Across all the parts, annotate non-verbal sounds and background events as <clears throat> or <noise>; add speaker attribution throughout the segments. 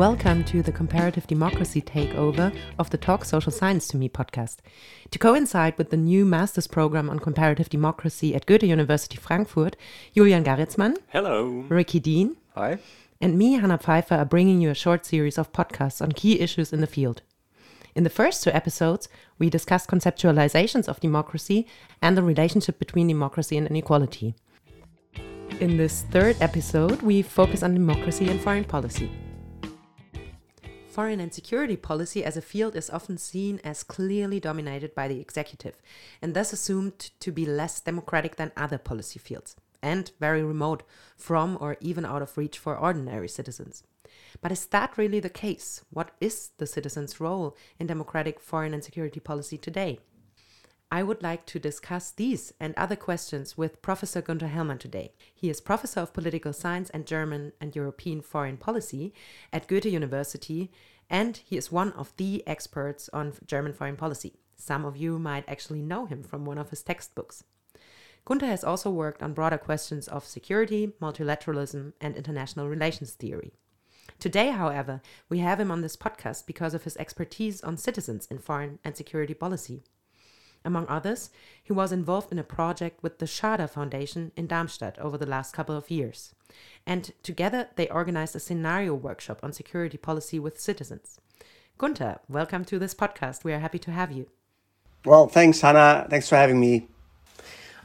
Speaker 1: Welcome to the Comparative Democracy takeover of the Talk Social Science to Me podcast. To coincide with the new master's program on comparative democracy at Goethe University Frankfurt, Julian Garritzmann.
Speaker 2: Hello.
Speaker 1: Ricky Dean.
Speaker 2: Hi.
Speaker 1: And me, Hanna Pfeifer, are bringing you a short series of podcasts on key issues in the field. In the first two episodes, we discussed conceptualizations of democracy and the relationship between democracy and inequality. In this third episode, we focus on democracy and foreign policy. Foreign and security policy as a field is often seen as clearly dominated by the executive, and thus assumed to be less democratic than other policy fields, and very remote from or even out of reach for ordinary citizens. But is that really the case? What is the citizen's role in democratic foreign and security policy today? I would like to discuss these and other questions with Professor Gunther Hellmann today. He is Professor of Political Science and German and European Foreign Policy at Goethe University, and he is one of the experts on German foreign policy. Some of you might actually know him from one of his textbooks. Gunther has also worked on broader questions of security, multilateralism, and international relations theory. Today, however, we have him on this podcast because of his expertise on citizens in foreign and security policy. Among others, he was involved in a project with the Schader Foundation in Darmstadt over the last couple of years. And together they organized a scenario workshop on security policy with citizens. Gunther, welcome to this podcast. We are happy to have you.
Speaker 3: Well, thanks, Hanna. Thanks for having me.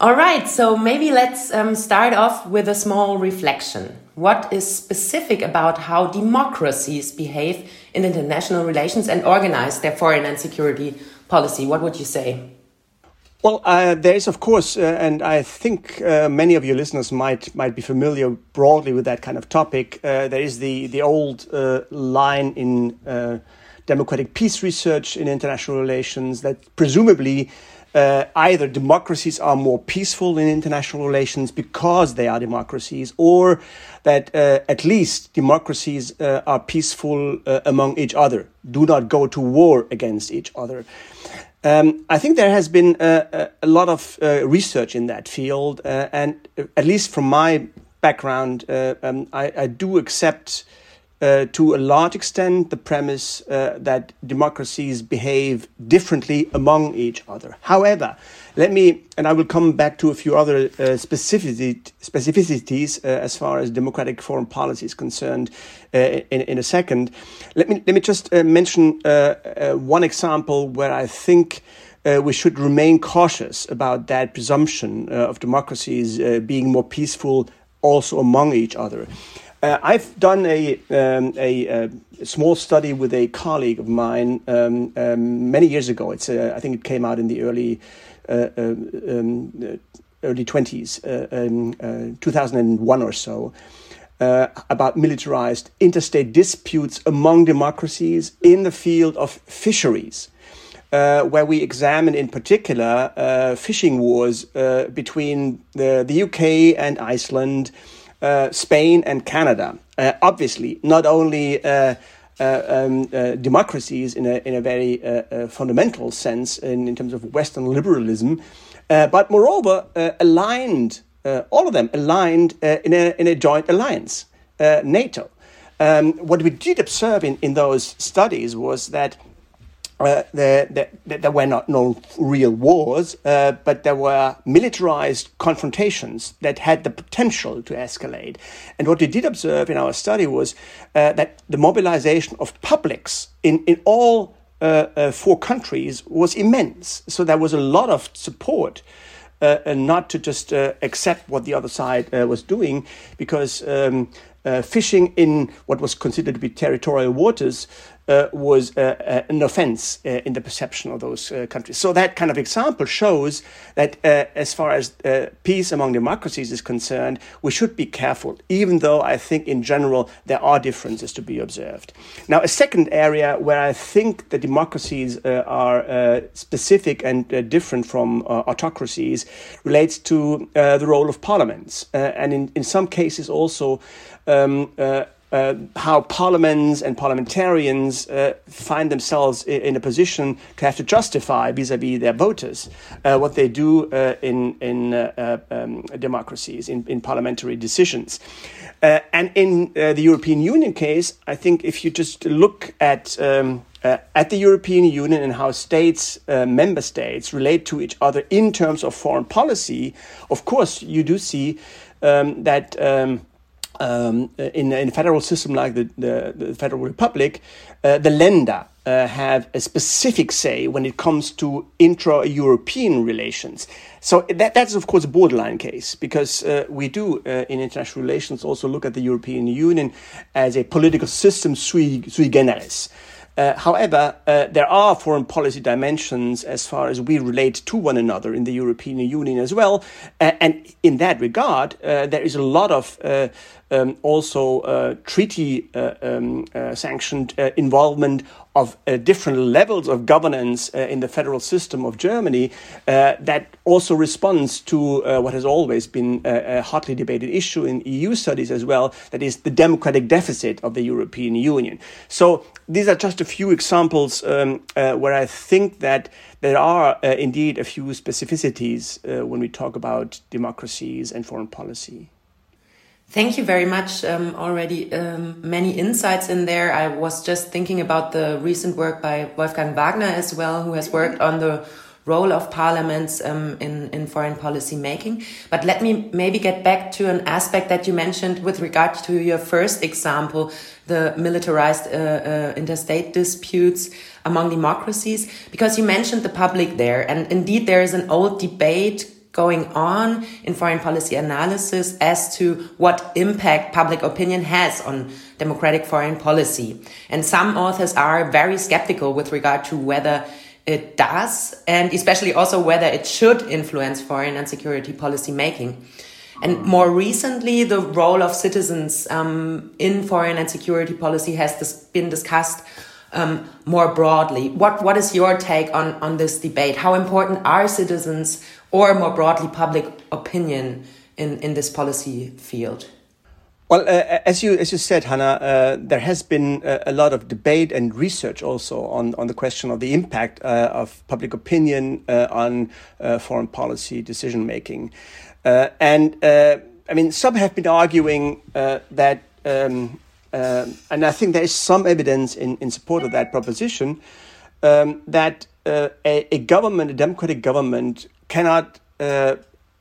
Speaker 1: All right, so maybe let's um, start off with a small reflection. What is specific about how democracies behave in international relations and organize their foreign and security policy? What would you say?
Speaker 3: Well, uh, there is, of course, uh, and I think uh, many of your listeners might might be familiar broadly with that kind of topic. Uh, there is the the old uh, line in uh, democratic peace research in international relations that presumably either democracies are more peaceful in international relations because they are democracies, or that at least democracies are peaceful among each other, do not go to war against each other. Um, I think there has been a, a lot of uh, research in that field, uh, and at least from my background, uh, um, I, I, do accept uh, to a large extent the premise uh, that democracies behave differently among each other. However, let me, and I will come back to a few other uh, specificity, specificities uh, as far as democratic foreign policy is concerned uh, in, in a second. Let me, let me just uh, mention uh, uh, one example where I think we should remain cautious about that presumption of democracies being more peaceful also among each other. Uh, I've done a, um, a, a, small study with a colleague of mine um, um, many years ago. It's uh, I think it came out in the early uh, um, uh, early 20s, uh, um, 2001 or so. Uh, about militarized interstate disputes among democracies in the field of fisheries, uh, where we examine in particular uh, fishing wars between the, the UK and Iceland, Spain and Canada. obviously, not only uh, um, uh, democracies in a, in a very uh, fundamental sense in, in terms of Western liberalism, but moreover aligned, all of them aligned in, a, in a joint alliance, NATO. Um, what we did observe in, in those studies was that uh, there, there, there, were not no real wars, uh, but there were militarized confrontations that had the potential to escalate. And what we did observe in our study was uh, that the mobilization of publics in, in all uh, uh, four countries was immense. So there was a lot of support. Not to just accept what the other side was doing, because um, fishing in what was considered to be territorial waters was uh, uh, an offense uh, in the perception of those uh, countries. So that kind of example shows that uh, as far as peace among democracies is concerned, we should be careful, even though I think in general there are differences to be observed. Now, a second area where I think the democracies are specific and different from autocracies relates to the role of parliaments, and in, in some cases also um, uh, how parliaments and parliamentarians uh, find themselves in, a position to have to justify vis-à-vis their voters uh, what they do uh, in in uh, um, democracies in, in parliamentary decisions. And in the European Union case I think if you just look at um, at the European Union and how states, member states, relate to each other in terms of foreign policy, of course, you do see um, that um, um, in, in a federal system like the, the, the Federal Republic, uh, the Länder uh, have a specific say when it comes to intra European relations. So that, that's, of course, a borderline case because uh, we do uh, in international relations also look at the European Union as a political system sui, sui generis. Uh, however, uh, there are foreign policy dimensions as far as we relate to one another in the European Union as well. Uh, and in that regard, uh, there is a lot of uh, um, also uh, treaty um, sanctioned involvement of uh, different levels of governance uh, in the federal system of Germany uh, that also responds to uh, what has always been a, a, hotly debated issue in EU studies as well that is the democratic deficit of the European Union. So these are just a few examples um, uh, where I think that there are uh, indeed a few specificities when we talk about democracies and foreign policy.
Speaker 1: Thank you very much. Um, already um, many insights in there. I was just thinking about the recent work by Wolfgang Wagner as well, who has worked on the role of parliaments um, in, in foreign policy making. But let me maybe get back to an aspect that you mentioned with regard to your first example, the militarized uh, uh, interstate disputes among democracies, because you mentioned the public there. And indeed, there is an old debate going on in foreign policy analysis as to what impact public opinion has on democratic foreign policy. And some authors are very skeptical with regard to whether it does, and especially also whether it should influence foreign and security policy making. And more recently, the role of citizens um, in foreign and security policy has dis been discussed um, more broadly. What what is your take on on this debate? How important are citizens or more broadly public opinion in, in this policy field?
Speaker 3: Well, uh, as you as you said, Hanna, uh, there has been a, a, lot of debate and research also on, on the question of the impact uh, of public opinion uh, on uh, foreign policy decision making, uh, and I mean, some have been arguing that, um, and I think there is some evidence in, in support of that proposition um, that a, a government, a democratic government, cannot uh,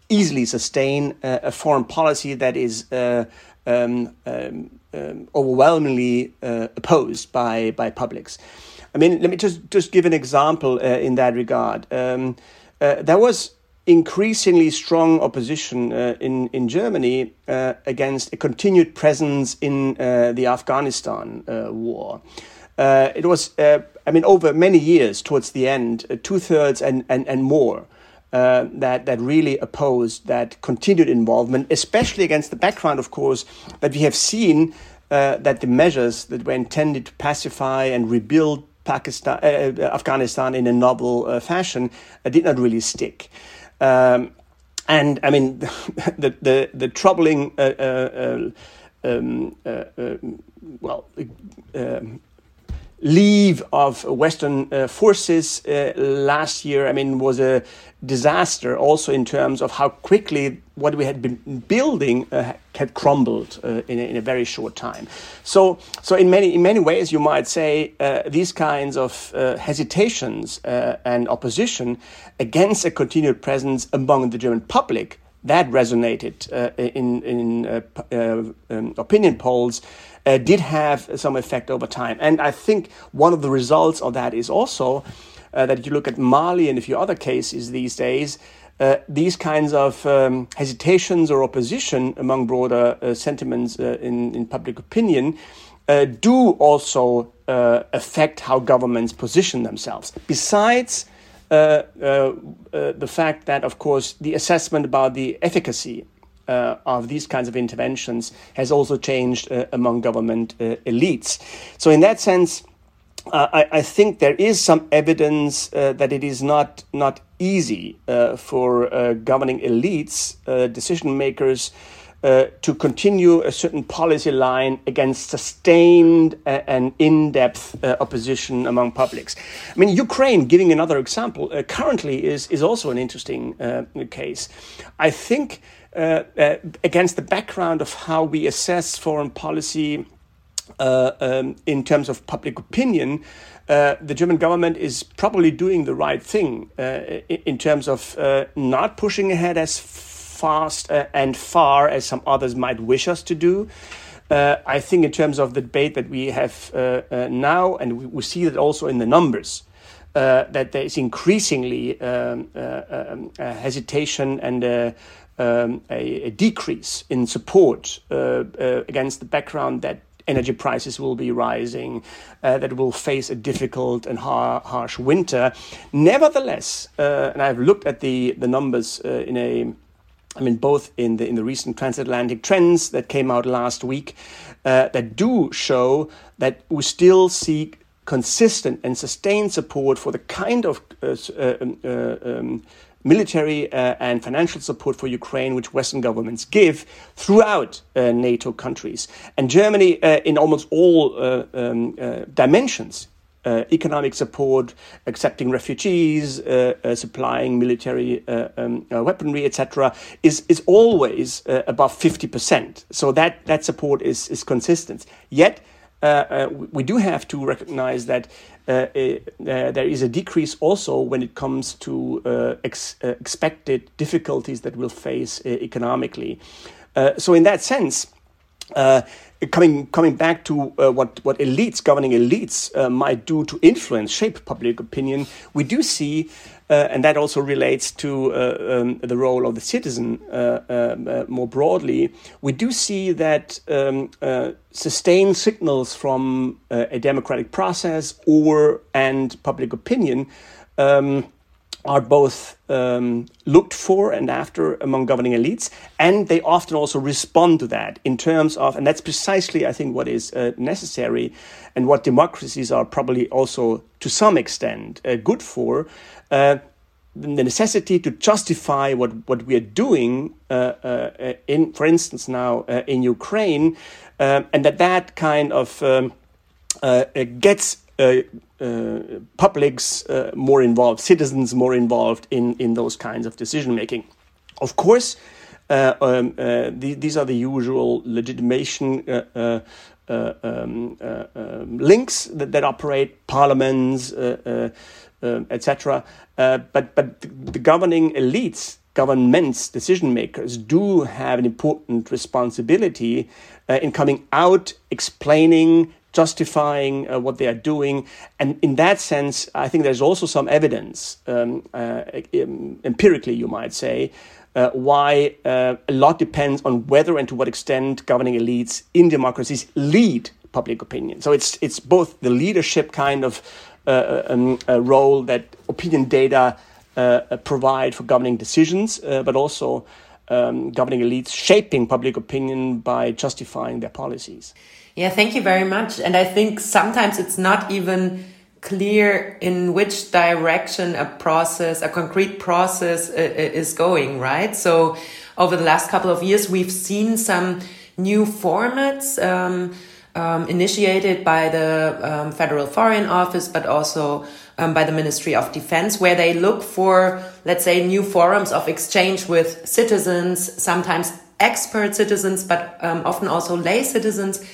Speaker 3: easily sustain uh, a foreign policy that is uh, um, um, um, overwhelmingly uh, opposed by by publics. I mean, let me just just give an example uh, in that regard. Um, uh, there was increasingly strong opposition in in Germany against a continued presence in the Afghanistan war. it was, I mean, over many years towards the end, two thirds and, and, and more uh, that that really opposed that continued involvement, especially against the background, of course, that we have seen uh, that the measures that were intended to pacify and rebuild Pakistan, uh, uh Afghanistan in a novel uh, fashion did not really stick. Um, and I mean, <laughs> the the the troubling. Um, well, um, leave of Western uh, forces uh, last year, I mean, was a disaster also in terms of how quickly what we had been building uh, had crumbled uh, in, a, in, a, very short time. So, so in many in many ways, you might say uh, these kinds of uh, hesitations and opposition against a continued presence among the German public that resonated in in um, opinion polls uh, did have some effect over time. And I think one of the results of that is also uh, that you look at Mali and a few other cases these days. Uh, these kinds of um, hesitations or opposition among broader uh, sentiments uh, in, in public opinion uh, do also affect how governments position themselves. Besides the fact that, of course, the assessment about the efficacy uh, of these kinds of interventions has also changed uh, among government uh, elites. So, in that sense, uh, I, I, think there is some evidence uh, that it is not not easy uh, for governing elites, decision makers, to continue a certain policy line against sustained and in depth opposition among publics. I mean, Ukraine, giving another example, currently is, is also an interesting case. I think, uh, against the background of how we assess foreign policy um, in terms of public opinion, the German government is probably doing the right thing in terms of not pushing ahead as fast uh, and far as some others might wish us to do. Uh, I think in terms of the debate that we have uh, uh now, and we, we, see that also in the numbers, uh, that there is increasingly um, uh, um, hesitation and um, a, a, decrease in support against the background that energy prices will be rising, uh, that will face a difficult and har- harsh winter. Nevertheless, uh, and I've looked at the, the numbers uh, in a I mean, both in the in the recent transatlantic trends that came out last week, uh, that do show that we still see consistent and sustained support for the kind of uh, uh, um, uh um, military uh, and financial support for Ukraine which Western governments give throughout uh, NATO countries. And Germany, in almost all um, dimensions, uh, economic support, accepting refugees, uh, uh, supplying military uh, um, uh, weaponry, etc., is is always uh, above fifty percent. So that that support is is consistent. Yet Uh, uh, we do have to recognize that. Uh, there is a decrease also when it comes to ex expected difficulties that we'll face economically. so, in that sense, coming coming back to uh, what what elites, governing elites, uh, might do to influence, shape public opinion, we do see, uh, and that also relates to uh, um, the role of the citizen uh, um, uh, more broadly. We do see that um, sustained signals from a democratic process or and public opinion. Um, are both um, looked for and after among governing elites, and they often also respond to that in terms of, and that's precisely, I think, what is uh, necessary and what democracies are probably also to some extent uh, good for. Uh, the necessity to justify what, what we are doing, uh, uh, in, for instance, now uh, in Ukraine, and that that kind of um, gets uh, uh, publics uh, more involved, citizens more involved in, in those kinds of decision making. Of course, uh, um, uh, the, these are the usual legitimation uh, um, um, links that, that operate, parliaments, etc. but but the governing elites, governments, decision makers do have an important responsibility in coming out, explaining, justifying uh, what they are doing. And in that sense, I think there's also some evidence, um, uh, empirically, you might say, uh, why uh, a lot depends on whether and to what extent governing elites in democracies lead public opinion. So it's it's both the leadership kind of uh, uh, um, role that opinion data provide for governing decisions, but also um, governing elites shaping public opinion by justifying their policies.
Speaker 1: Yeah, thank you very much. And I think sometimes it's not even clear in which direction a process, a concrete process uh, uh, is going, right? So over the last couple of years, we've seen some new formats um, um, initiated by the um, Federal Foreign Office, but also um, by the Ministry of Defense, where they look for, let's say, new forums of exchange with citizens, sometimes expert citizens, but um, often also lay citizens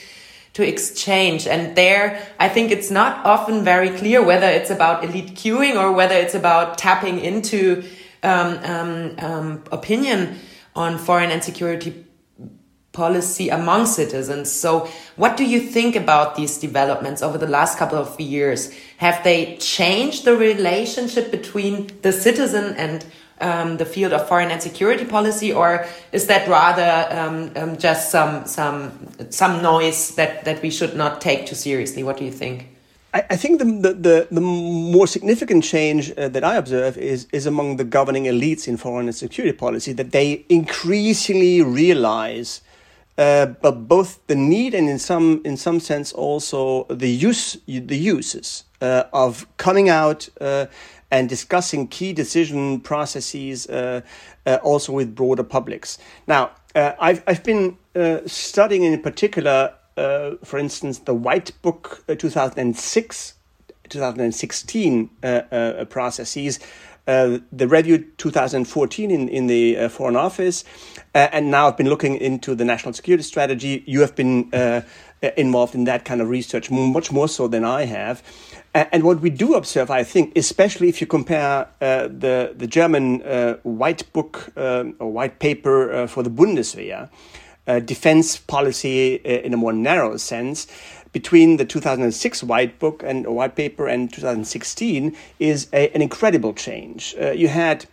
Speaker 1: to exchange. And there, I think it's not often very clear whether it's about elite cueing or whether it's about tapping into um, um, um, opinion on foreign and security policy among citizens. So, what do you think about these developments over the last couple of years? Have they changed the relationship between the citizen and um, the field of foreign and security policy, or is that rather um, um, just some some some noise that that we should not take too seriously? What do you think?
Speaker 3: I, think the, the, the the more significant change uh, that I observe is is among the governing elites in foreign and security policy that they increasingly realize. Uh, but both the need and in some in some sense also the use the uses uh, of coming out uh, and discussing key decision processes uh, uh, also with broader publics. Now, I've, I've been studying in particular, for instance, the White Book 2006 2016 processes. Uh, the review 2014 in, in the uh, Foreign Office, uh, and now I've been looking into the national security strategy. You have been involved in that kind of research much more so than I have. And what we do observe, I think, especially if you compare uh, the the German uh, white book uh, or white paper uh, for the Bundeswehr, uh, defense policy uh, in a more narrow sense, between the 2006 white book and white paper and 2016 is a, an incredible change. you had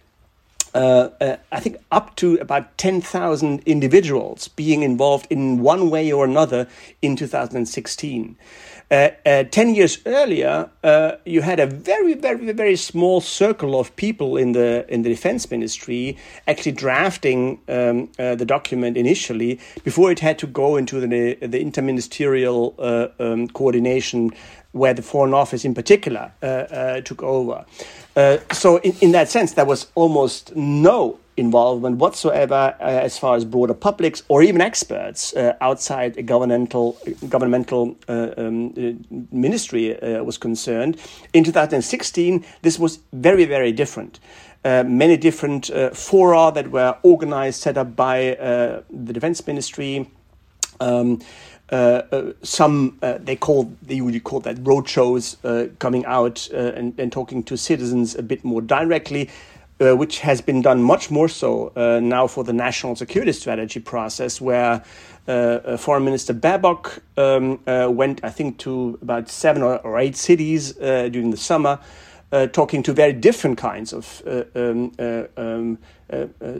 Speaker 3: uh, uh, I think up to about 10,000 individuals being involved in one way or another in 2016. Uh, uh, 10 years earlier, uh, you had a very, very, very small circle of people in the in the defense ministry actually drafting um, uh, the document initially before it had to go into the, the interministerial uh, um, coordination where the Foreign Office in particular took over. so, in, in that sense, there was almost no involvement whatsoever uh, as far as broader publics or even experts uh, outside a governmental governmental uh, um, uh, ministry uh, was concerned. In 2016, this was very very different. Uh, many different fora that were organized, set up by the defense ministry. Um, some they call they usually call that roadshows coming out and, and talking to citizens a bit more directly uh, which has been done much more so uh, now for the national security strategy process, where uh, uh Foreign Minister Baerbock um, uh, went, I think, to about seven or, eight cities during the summer, talking to very different kinds of um, um,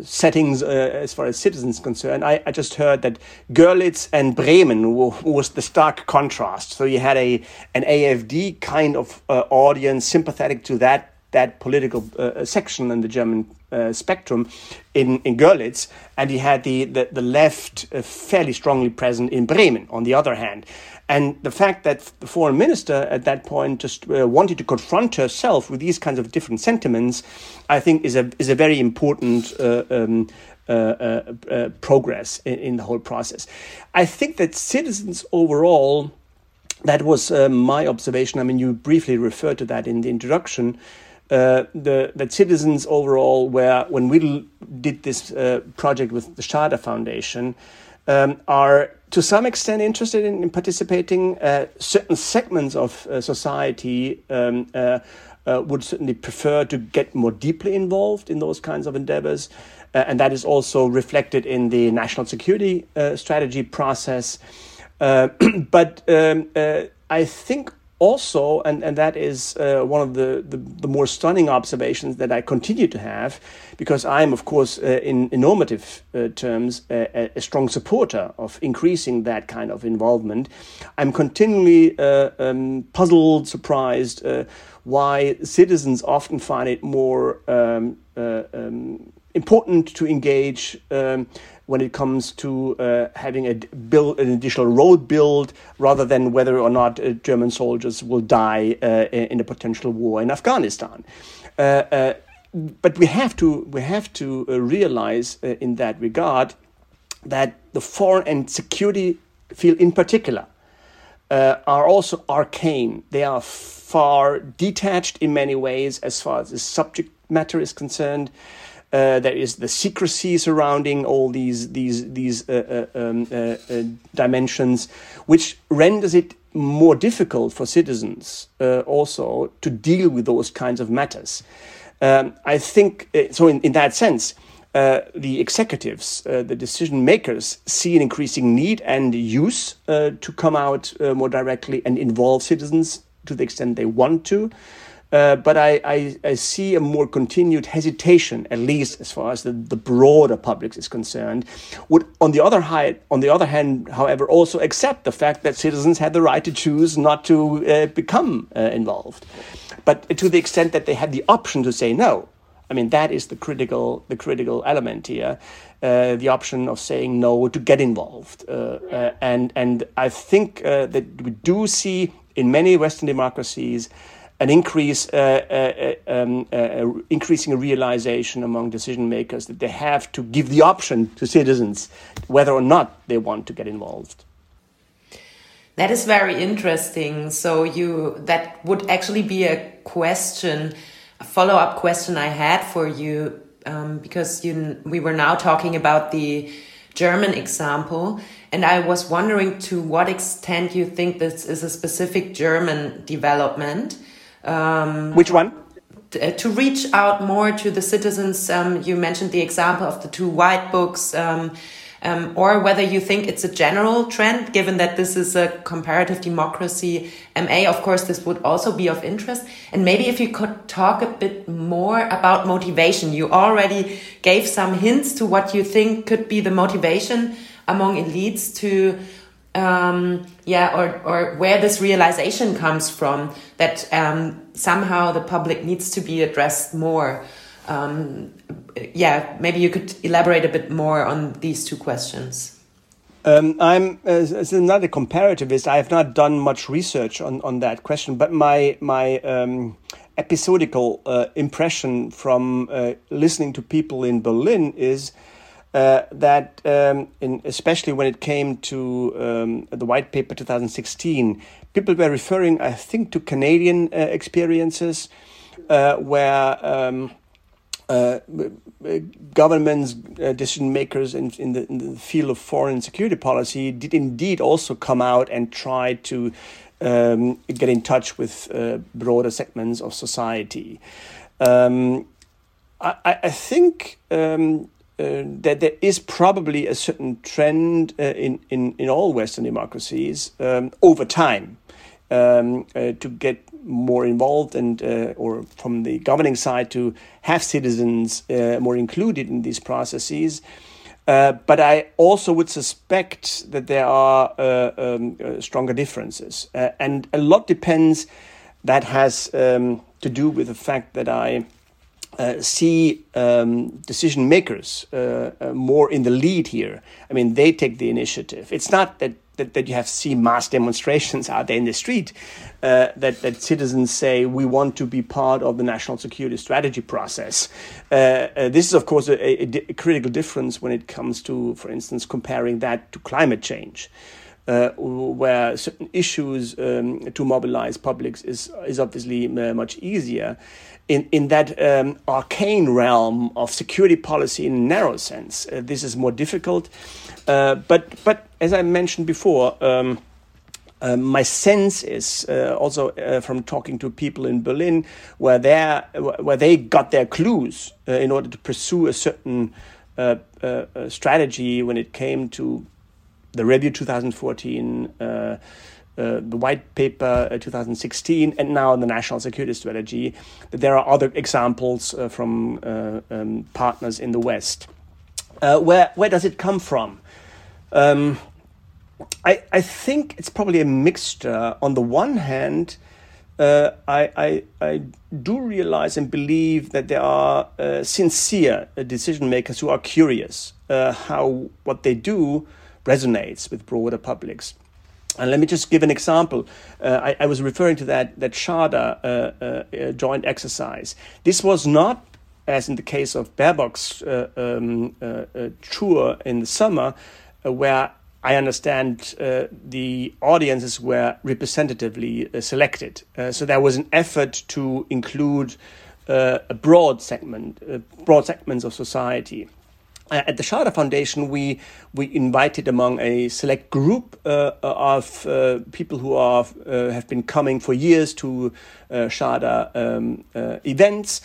Speaker 3: settings as far as citizens concerned. I, I, just heard that Görlitz and Bremen was the stark contrast. So you had a an AFD kind of audience sympathetic to that that political uh, section in the German uh, spectrum in, in Görlitz, and he had the, the, the left uh, fairly strongly present in Bremen, on the other hand. And the fact that the foreign minister at that point just uh, wanted to confront herself with these kinds of different sentiments, I think is a, is a very important uh, um, uh, uh, uh, progress in, in, the whole process. I think that citizens overall, that was my observation. I mean, you briefly referred to that in the introduction uh, the that citizens overall were when we did this uh, project with the Schader Foundation um, are to some extent interested in, in participating. Uh, certain segments of uh, society um, uh, would certainly prefer to get more deeply involved in those kinds of endeavors, and that is also reflected in the national security strategy process. <clears throat> but um, I think also, and, and that is uh, one of the, the, the, more stunning observations that I continue to have, because I'm, of course, uh, in, in normative uh, terms, a, a, strong supporter of increasing that kind of involvement. I'm continually uh, um, puzzled, surprised uh, why citizens often find it more um, uh, um, important to engage. When it comes to uh, having a build, an additional road build, rather than whether or not uh, German soldiers will die uh, in a potential war in Afghanistan. Uh, uh, but we have to we have to uh, realize in that regard that the foreign and security field in particular are also arcane. They are far detached in many ways as far as the subject matter is concerned. Uh, there is the secrecy surrounding all these these these uh, uh, um, uh, dimensions, which renders it more difficult for citizens also to deal with those kinds of matters. Um, I think so. In, in that sense, uh, the executives, uh, the decision makers, see an increasing need and use uh, to come out more directly and involve citizens to the extent they want to. Uh, but I, I, I, see a more continued hesitation, at least as far as the, the broader public is concerned. Would, on the other hand, on the other hand, however, also accept the fact that citizens had the right to choose not to uh, become uh, involved. But to the extent that they had the option to say no, I mean that is the critical the critical element here. Uh, the option of saying no to get involved, uh, uh, and and I think that we do see in many Western democracies an increase, uh, uh, um, uh, increasing realization among decision makers that they have to give the option to citizens whether or not they want to get involved.
Speaker 1: That is very interesting. So you that would actually be a question, a follow up question I had for you um, because you we were now talking about the German example, and I was wondering to what extent you think this is a specific German development.
Speaker 3: Um, Which one?
Speaker 1: Uh, to reach out more to the citizens. Um, you mentioned the example of the two white books. Um, um, or whether you think it's a general trend, given that this is a comparative democracy MA. Of course, this would also be of interest. And maybe if you could talk a bit more about motivation. You already gave some hints to what you think could be the motivation among elites to. Um, yeah, or, or where this realization comes from that um, somehow the public needs to be addressed more. Um, yeah, maybe you could elaborate a bit more on these two questions.
Speaker 3: Um, I'm as, as not a comparativist. I have not done much research on, on that question, but my my um, episodical uh, impression from uh, listening to people in Berlin is uh, that, um, in, especially when it came to um, the white paper 2016, people were referring, I think, to Canadian uh, experiences uh, where um, uh, governments, uh, decision makers in, in, the, in the field of foreign security policy did indeed also come out and try to um, get in touch with uh, broader segments of society. Um, I, I, think um, uh, that there is probably a certain trend uh, in, in, in all Western democracies um, over time um, uh, to get more involved and uh, or from the governing side to have citizens uh, more included in these processes. Uh, but I also would suspect that there are um, stronger differences, and a lot depends. That has um, to do with the fact that I see um, decision makers more in the lead here. I mean, they take the initiative. It's not that that, that you have seen mass <laughs> demonstrations out there in the street uh, that, that citizens say we want to be part of the national security strategy process. Uh, uh, this is, of course, a, a, a, critical difference when it comes to, for instance, comparing that to climate change. Uh, where certain issues um, to mobilize publics is is obviously uh, much easier. In in that um, arcane realm of security policy in a narrow sense, uh, this is more difficult. but but as I mentioned before, um, uh, my sense is uh, also uh, from talking to people in Berlin, where they where they got their clues uh, in order to pursue a certain uh, uh, strategy when it came to the review 2014. The white paper 2016 and now the national security strategy there are other examples from um, partners in the west where where does it come from um, I, I think it's probably a mixture. On the one hand, uh, I, I, I do realize and believe that there are uh, sincere decision makers who are curious uh, how what they do resonates with broader publics. And let me just give an example. Uh, I, I, was referring to that that Schader uh, uh, joint exercise. This was not, as in the case of Baerbock's um, tour in the summer, where I understand uh, the audiences were representatively uh, selected. Uh, so there was an effort to include uh, a broad segment, uh, broad segments of society. Uh, at the Schader Foundation, we we invited among a select group of people who are have been coming for years to Schader um, events.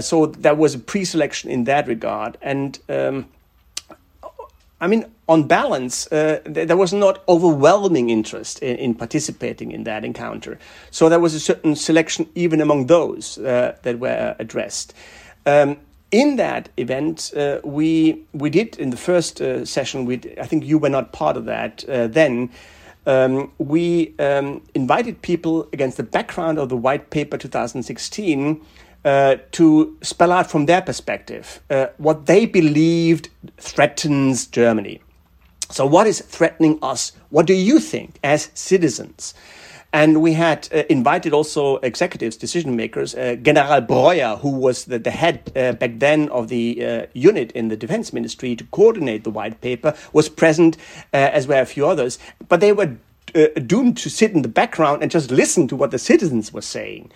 Speaker 3: so there was a pre-selection in that regard, and um, I mean, on balance, uh, th- there was not overwhelming interest in, in, participating in that encounter. So there was a certain selection even among those uh, that were addressed. Um, in that event, uh, we we did in the first uh, session. We I think you were not part of that uh, then. Um, we um, invited people against the background of the white paper 2016 uh, to spell out from their perspective uh, what they believed threatens Germany. So, what is threatening us? What do you think as citizens? And we had uh, invited also executives, decision makers. Uh, General Breuer, who was the, the head uh, back then of the uh, unit in the defense ministry to coordinate the white paper, was present, uh, as were a few others. But they were uh, doomed to sit in the background and just listen to what the citizens were saying.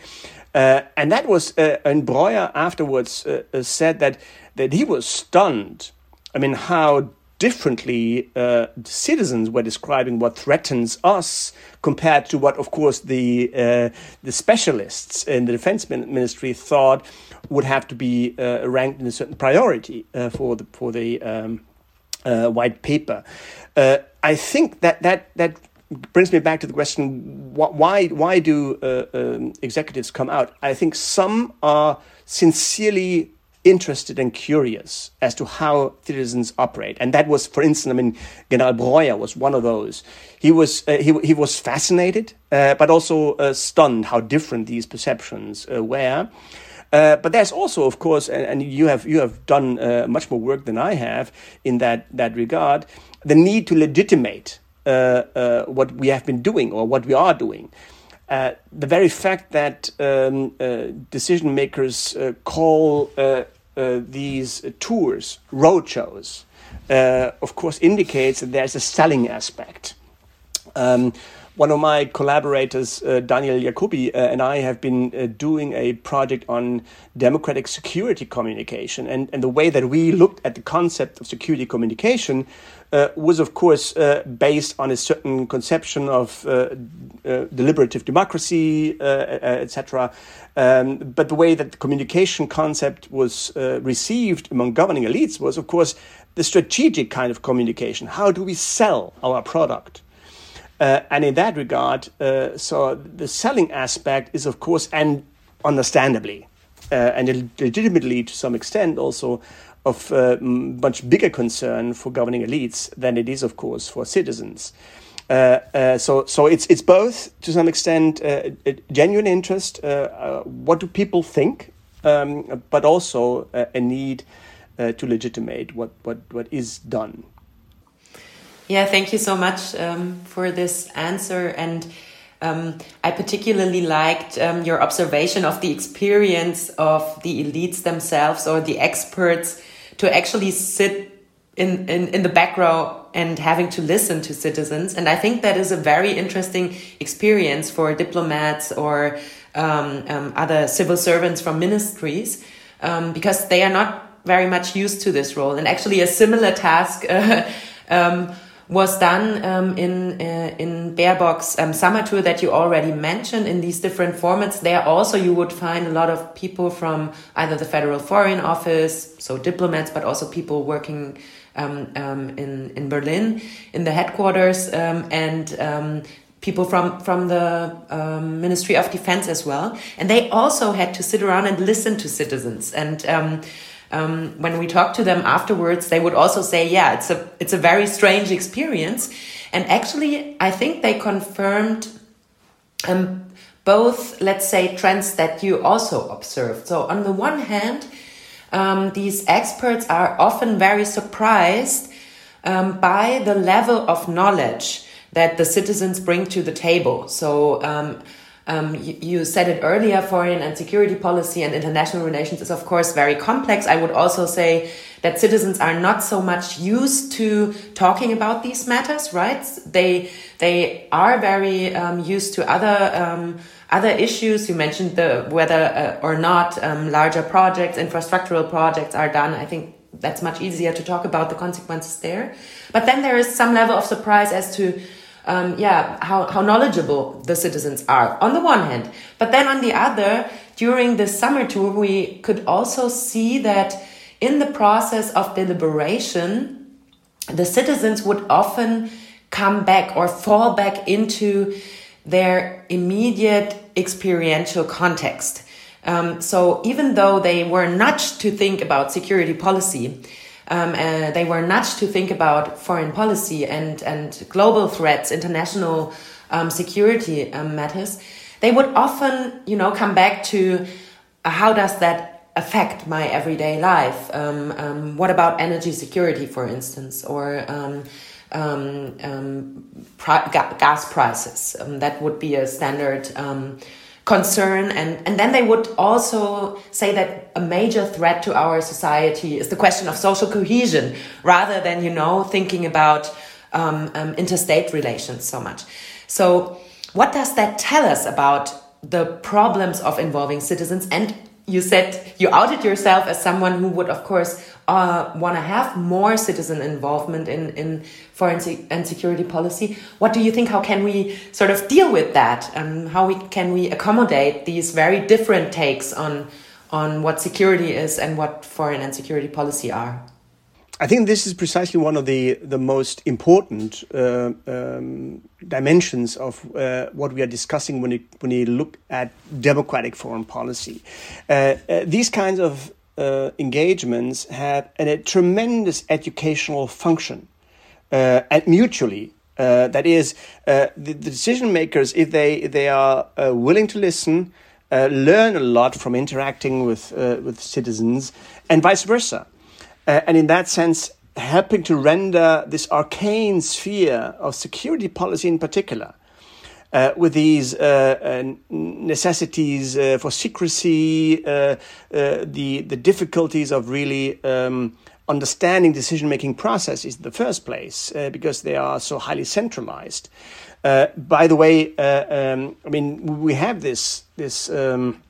Speaker 3: and that was, and Breuer afterwards said that, that he was stunned. I mean, how differently uh, citizens were describing what threatens us compared to what, of course, the uh, the specialists in the defense ministry thought would have to be uh, ranked in a certain priority uh, for the for the um, uh, white paper. Uh, I think that that that brings me back to the question: why why do um, executives come out? I think some are sincerely interested and curious as to how citizens operate. And that was, for instance, I mean, General Breuer was one of those. He was, uh, he, he was fascinated, uh, but also uh, stunned how different these perceptions uh, were. Uh, but there's also, of course, and, and you have you have done uh, much more work than I have in that that regard. The need to legitimate what we have been doing or what we are doing. Uh, the very fact that um, uh, decision makers uh, call uh, uh, these tours roadshows, of course, indicates that there's a selling aspect. Um, one of my collaborators, Daniel Jacobi, and I have been doing a project on democratic security communication. And, and the way that we looked at the concept of security communication uh, was, of course, uh, based on a certain conception of uh, uh deliberative democracy, uh, uh, etc. Um, but the way that the communication concept was received among governing elites was, of course, the strategic kind of communication. How do we sell our product? And in that regard, so the selling aspect is, of course, and understandably, and legitimately to some extent also of uh, much bigger concern for governing elites than it is, of course, for citizens. Uh, uh, so, so it's it's both to some extent uh, genuine interest. Uh, uh, what do people think, um, but also a need to legitimate what what what is done.
Speaker 1: Yeah, thank you so much um, for this answer and. Um, I particularly liked um, your observation of the experience of the elites themselves or the experts to actually sit in, in, in the back row and having to listen to citizens. And I think that is a very interesting experience for diplomats or um, um, other civil servants from ministries um, because they are not very much used to this role. And actually, a similar task. Uh, <laughs> was done um, in uh, in Baerbock's um, summer tour that you already mentioned in these different formats. There also you would find a lot of people from either the Federal Foreign Office, so diplomats, but also people working um, um in in Berlin in the headquarters um, and um, people from from the um, Ministry of Defense as well, and they also had to sit around and listen to citizens and. Um, um, when we talked to them afterwards, they would also say, "Yeah, it's a it's a very strange experience." And actually, I think they confirmed um, both, let's say, trends that you also observed. So on the one hand, um, these experts are often very surprised um, by the level of knowledge that the citizens bring to the table. So um, you, you, said it earlier, foreign and security policy and international relations is, of course, very complex. I would also say that citizens are not so much used to talking about these matters, right? They, they are very um, used to other, um, other issues. You mentioned the whether uh, or not um, larger projects, infrastructural projects are done. I think that's much easier to talk about the consequences there. But then there is some level of surprise as to um, yeah, how, how knowledgeable the citizens are on the one hand. But then on the other, during the summer tour, we could also see that in the process of deliberation, the citizens would often come back or fall back into their immediate experiential context. Um, so even though they were nudged to think about security policy, um, uh, they were nudged to think about foreign policy and, and global threats, international um, security um, matters, they would often, you know, come back to uh, how does that affect my everyday life? Um, um, what about energy security, for instance, or um, pri ga gas prices. That would be a standard concern. And, and then they would also say that a major threat to our society is the question of social cohesion rather than, you know, thinking about um, um, interstate relations so much. So, what does that tell us about the problems of involving citizens? And you said you outed yourself as someone who would, of course, uh, want to have more citizen involvement in, in foreign and security policy. What do you think? How can we sort of deal with that? Um, how we, can we accommodate these very different takes on on what security is and what foreign and security policy are?
Speaker 3: I think this is precisely one of the the most important uh, um, dimensions of uh, what we are discussing when you, when you look at democratic foreign policy. Uh, uh these kinds of uh, engagements have a tremendous educational function, uh, and mutually. that is, the, the, decision makers, if they they are willing to listen, learn a lot from interacting with with citizens, and vice versa uh, and in that sense, helping to render this arcane sphere of security policy in particular. Uh, with these uh, uh necessities uh, for secrecy, uh, the the difficulties of really um, understanding decision making processes in the first place, because they are so highly centralized. by the way, um, I mean we have this this. Um,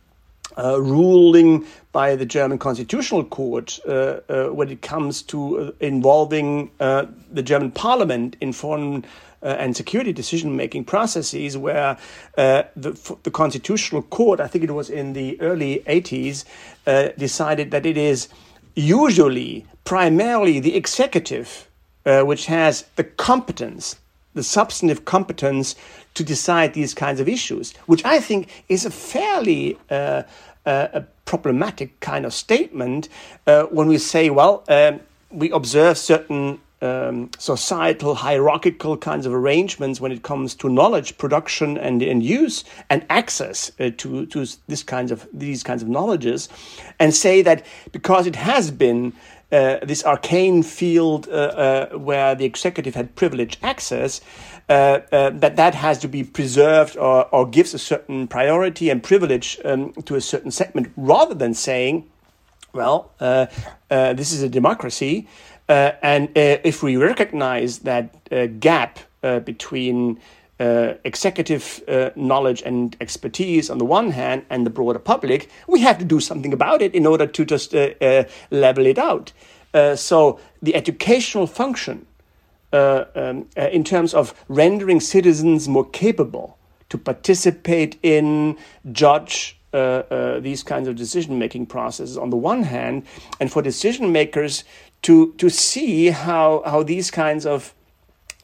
Speaker 3: uh, ruling by the German Constitutional Court uh, uh, when it comes to uh, involving uh, the German Parliament in foreign uh, and security decision making processes, where the, the Constitutional Court, I think it was in the early 80s, decided that it is usually primarily the executive which has the competence, the substantive competence to decide these kinds of issues, which I think is a fairly uh, uh, a problematic kind of statement uh, when we say, well, um, we observe certain um, societal hierarchical kinds of arrangements when it comes to knowledge production and, and use and access uh, to, to this kinds of these kinds of knowledges and say that because it has been uh, this arcane field uh, uh, where the executive had privileged access uh, uh, that that has to be preserved or, or gives a certain priority and privilege um, to a certain segment rather than saying, well, uh, uh this is a democracy. Uh, and if we recognize that gap between executive knowledge and expertise on the one hand and the broader public, we have to do something about it in order to just level it out. so the educational function uh, um, uh, in terms of rendering citizens more capable to participate in, judge uh, uh, these kinds of decision making processes on the one hand, and for decision makers to, to see how, how these kinds of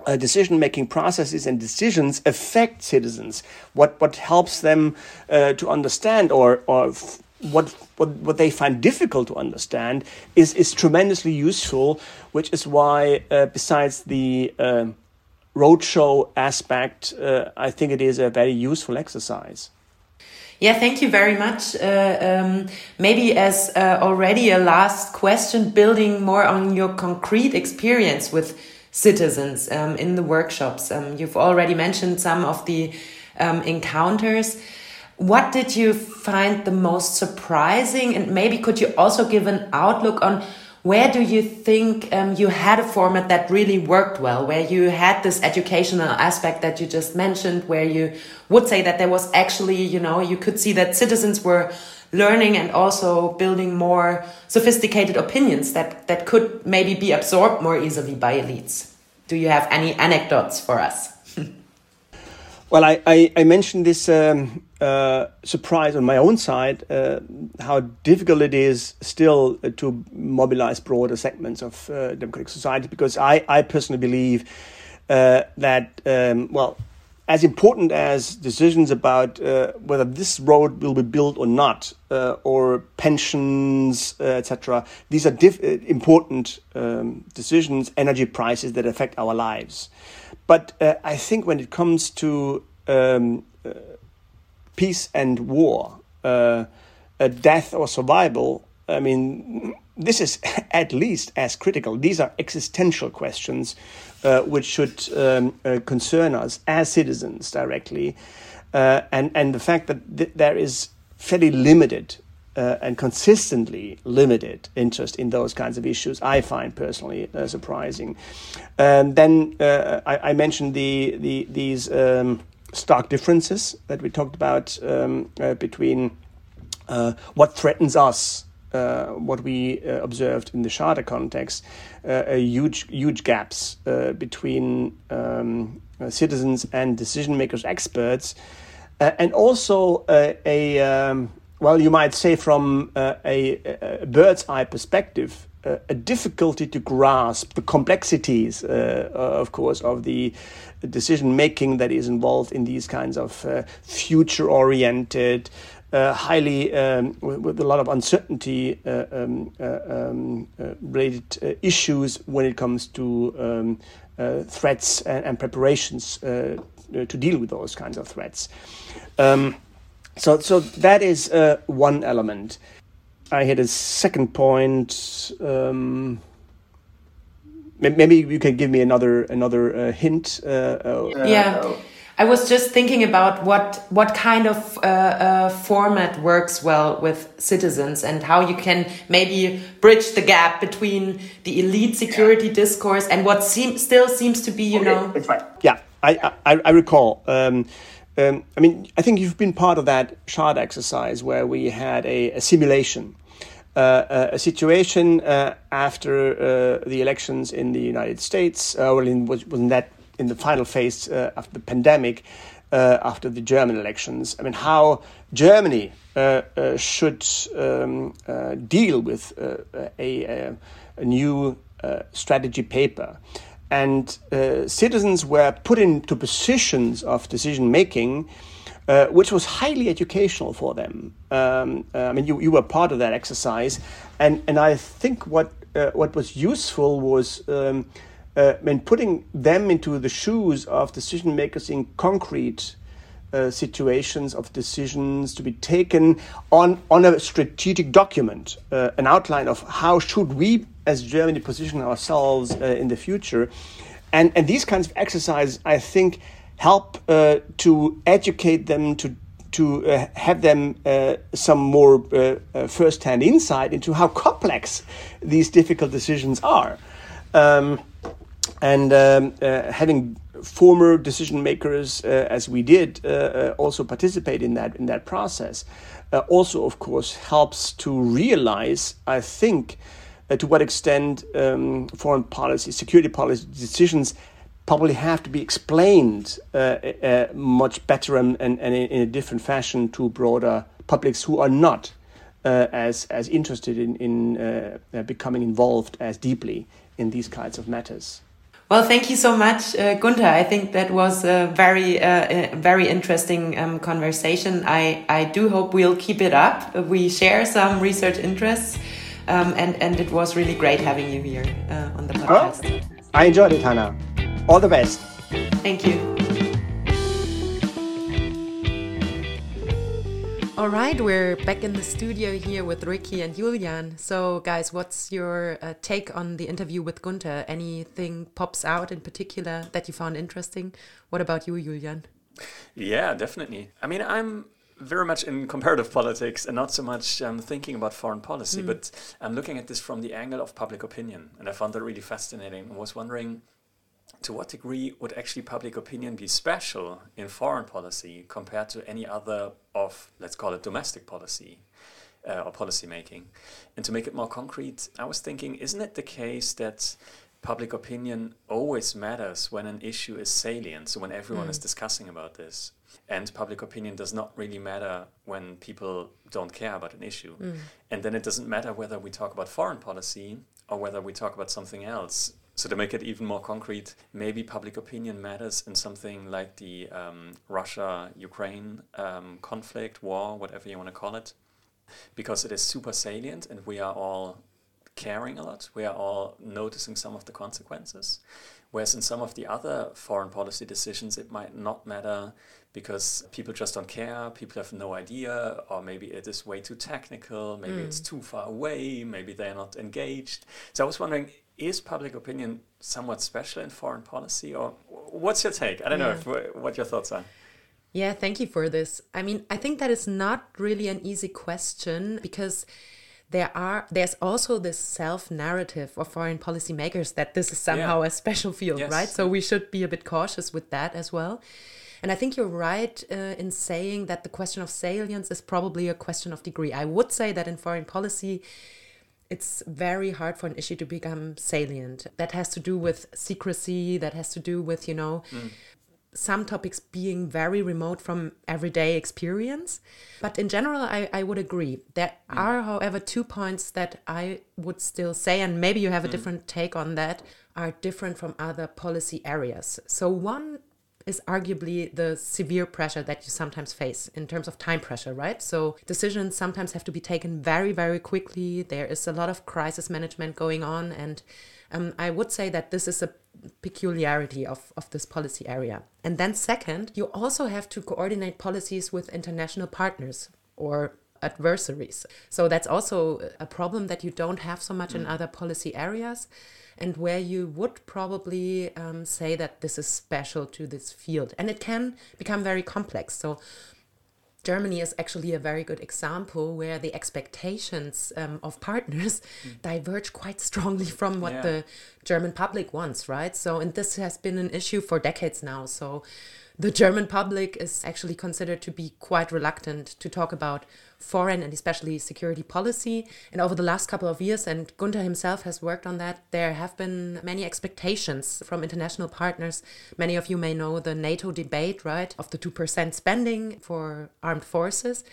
Speaker 3: uh, decision making processes and decisions affect citizens, what, what helps them uh, to understand or, or what, what, what they find difficult to understand is, is tremendously useful, which is why, uh, besides the uh, roadshow aspect, uh, I think it is a very useful exercise.
Speaker 1: Yeah, thank you very much. Uh, um, maybe as uh, already a last question, building more on your concrete experience with citizens um, in the workshops. Um, you've already mentioned some of the um, encounters. What did you find the most surprising? And maybe could you also give an outlook on where do you think um, you had a format that really worked well, where you had this educational aspect that you just mentioned, where you would say that there was actually, you know, you could see that citizens were learning and also building more sophisticated opinions that, that could maybe be absorbed more easily by elites? Do you have any anecdotes for us?
Speaker 3: Well, I, I, I mentioned this um, uh, surprise on my own side uh, how difficult it is still to mobilize broader segments of uh, democratic society because I, I personally believe uh, that, um, well, as important as decisions about uh, whether this road will be built or not, uh, or pensions, etc., these are important um, decisions, energy prices that affect our lives. But uh, I think when it comes to um, uh, peace and war, uh, death or survival, I mean, this is <laughs> at least as critical. These are existential questions uh, which should um, uh, concern us as citizens directly. Uh, and, and the fact that th- there is fairly limited uh, and consistently limited interest in those kinds of issues, I find personally uh, surprising. And then uh, I, I, mentioned the, the these um, stark differences that we talked about um, between what threatens us uh, what we uh, observed in the Schader context, uh, huge huge gaps uh, between um, uh, citizens and decision makers, experts, uh, and also a um, well, you might say from a, a, bird's eye perspective, a difficulty to grasp the complexities, of course, of the decision making that is involved in these kinds of future oriented uh, highly um, with, with, a lot of uncertainty uh, um, uh, um uh, related uh, issues when it comes to um, threats and, and preparations to deal with those kinds of threats. Um, so, so that is one element. I had a second point. Um, maybe you can give me another another hint.
Speaker 1: yeah. I was just thinking about what what kind of uh, uh, format works well with citizens and how you can maybe bridge the gap between the elite security yeah. discourse and what seem, still seems to be, you okay, know.
Speaker 3: That's right. Yeah, I I, I recall. Um, um, I mean, I think you've been part of that Schader exercise where we had a, a simulation. Uh, uh a situation uh, after uh, the elections in the United States, uh, well, in, wasn't that in the final phase uh, of the pandemic uh, after the German elections. I mean, how Germany uh, uh should um, uh, deal with uh, a, a, new strategy paper. And citizens were put into positions of decision making. which was highly educational for them. Um, I mean, you, you were part of that exercise, and, and I think what what was useful was um, uh, when putting them into the shoes of decision makers in concrete uh, situations of decisions to be taken on, on a strategic document, uh, an outline of how should we as Germany position ourselves uh, in the future. And, and these kinds of exercises, I think, help uh, to educate them, to to uh, have them uh, some more uh, uh first-hand insight into how complex these difficult decisions are. Um, and um, having former decision makers, uh, as we did, uh, uh also participate in that in that process, uh, also of course helps to realize, I think, uh, to what extent um, foreign policy, security policy decisions probably have to be explained much better and, and, and, in a different fashion to broader publics who are not as as interested in in becoming involved as deeply in these kinds of matters.
Speaker 1: Well, thank you so much, uh, Gunther. I think that was a very, uh, a very interesting um, conversation. I, I do hope we'll keep it up. We share some research interests, um, and, and it was really great having you here uh, on the podcast.
Speaker 3: I enjoyed it, Hanna. All the best.
Speaker 1: Thank you. All right, we're back in the studio here with Ricky and Julian. So, guys, what's your uh, take on the interview with Gunther? Anything pops out in particular that you found interesting? What about you, Julian?
Speaker 2: Yeah, definitely. I mean, I'm very much in comparative <laughs> politics and not so much um, thinking about foreign policy, mm. but I'm looking at this from the angle of public opinion. And I found that really fascinating. I was wondering to what degree would actually public opinion be special in foreign policy compared to any other of, let's call it domestic policy uh, or policy making? And to make it more concrete, I was thinking, isn't it the case that public opinion always matters when an issue is salient, so when everyone mm. is discussing about this? And public opinion does not really matter when people don't care about an issue. Mm. And then it doesn't matter whether we talk about foreign policy or whether we talk about something else so to make it even more concrete, maybe public opinion matters in something like the um, Russia-Ukraine um, conflict, war, whatever you want to call it, because it is super salient, and we are all caring a lot. We are all noticing some of the consequences. Whereas in some of the other foreign policy decisions, it might not matter because people just don't care, people have no idea, or maybe it is way too technical, maybe mm. it's too far away, maybe they're not engaged. So I was wondering, is public opinion somewhat special in foreign policy, or what's your take? I don't yeah. know if, what your thoughts are.
Speaker 1: Yeah, thank you for this. I mean, I think that is not really an easy question because there are there's also this self narrative of foreign policy makers that this is somehow yeah. a special field, yes. right? So we should be a bit cautious with that as well. And I think you're right uh, in saying that the question of salience is probably a question of degree. I would say that in foreign policy, it's very hard for an issue to become salient. That has to do with secrecy, that has to do with, you know, mm some topics being very remote from everyday experience. But in general, I, I would agree. There mm. are, however, two points that I would still say, and maybe you have a mm. different take on that, are different from other policy areas. So, one is arguably the severe pressure that you sometimes face in terms of time pressure, right? So decisions sometimes have to be taken very, very quickly. There is a lot of crisis management going on. And um, I would say that this is a peculiarity of, of this policy area. And then, second, you also have to coordinate policies with international partners or adversaries. So that's also a problem that you don't have so much mm. in other policy areas, and where you would probably um, say that this is special to this field. And it can become very complex. So Germany is actually a very good example where the expectations um, of partners <laughs> mm. diverge quite strongly from what yeah. the German public wants, right? So, and this has been an issue for decades now. So, the German public is actually considered to be quite reluctant to talk about foreign and especially security policy. And over the last couple of years, and Gunther himself has worked on that, there have been many expectations from international partners. Many of you may know the NATO debate, right, of the 2% spending for armed forces.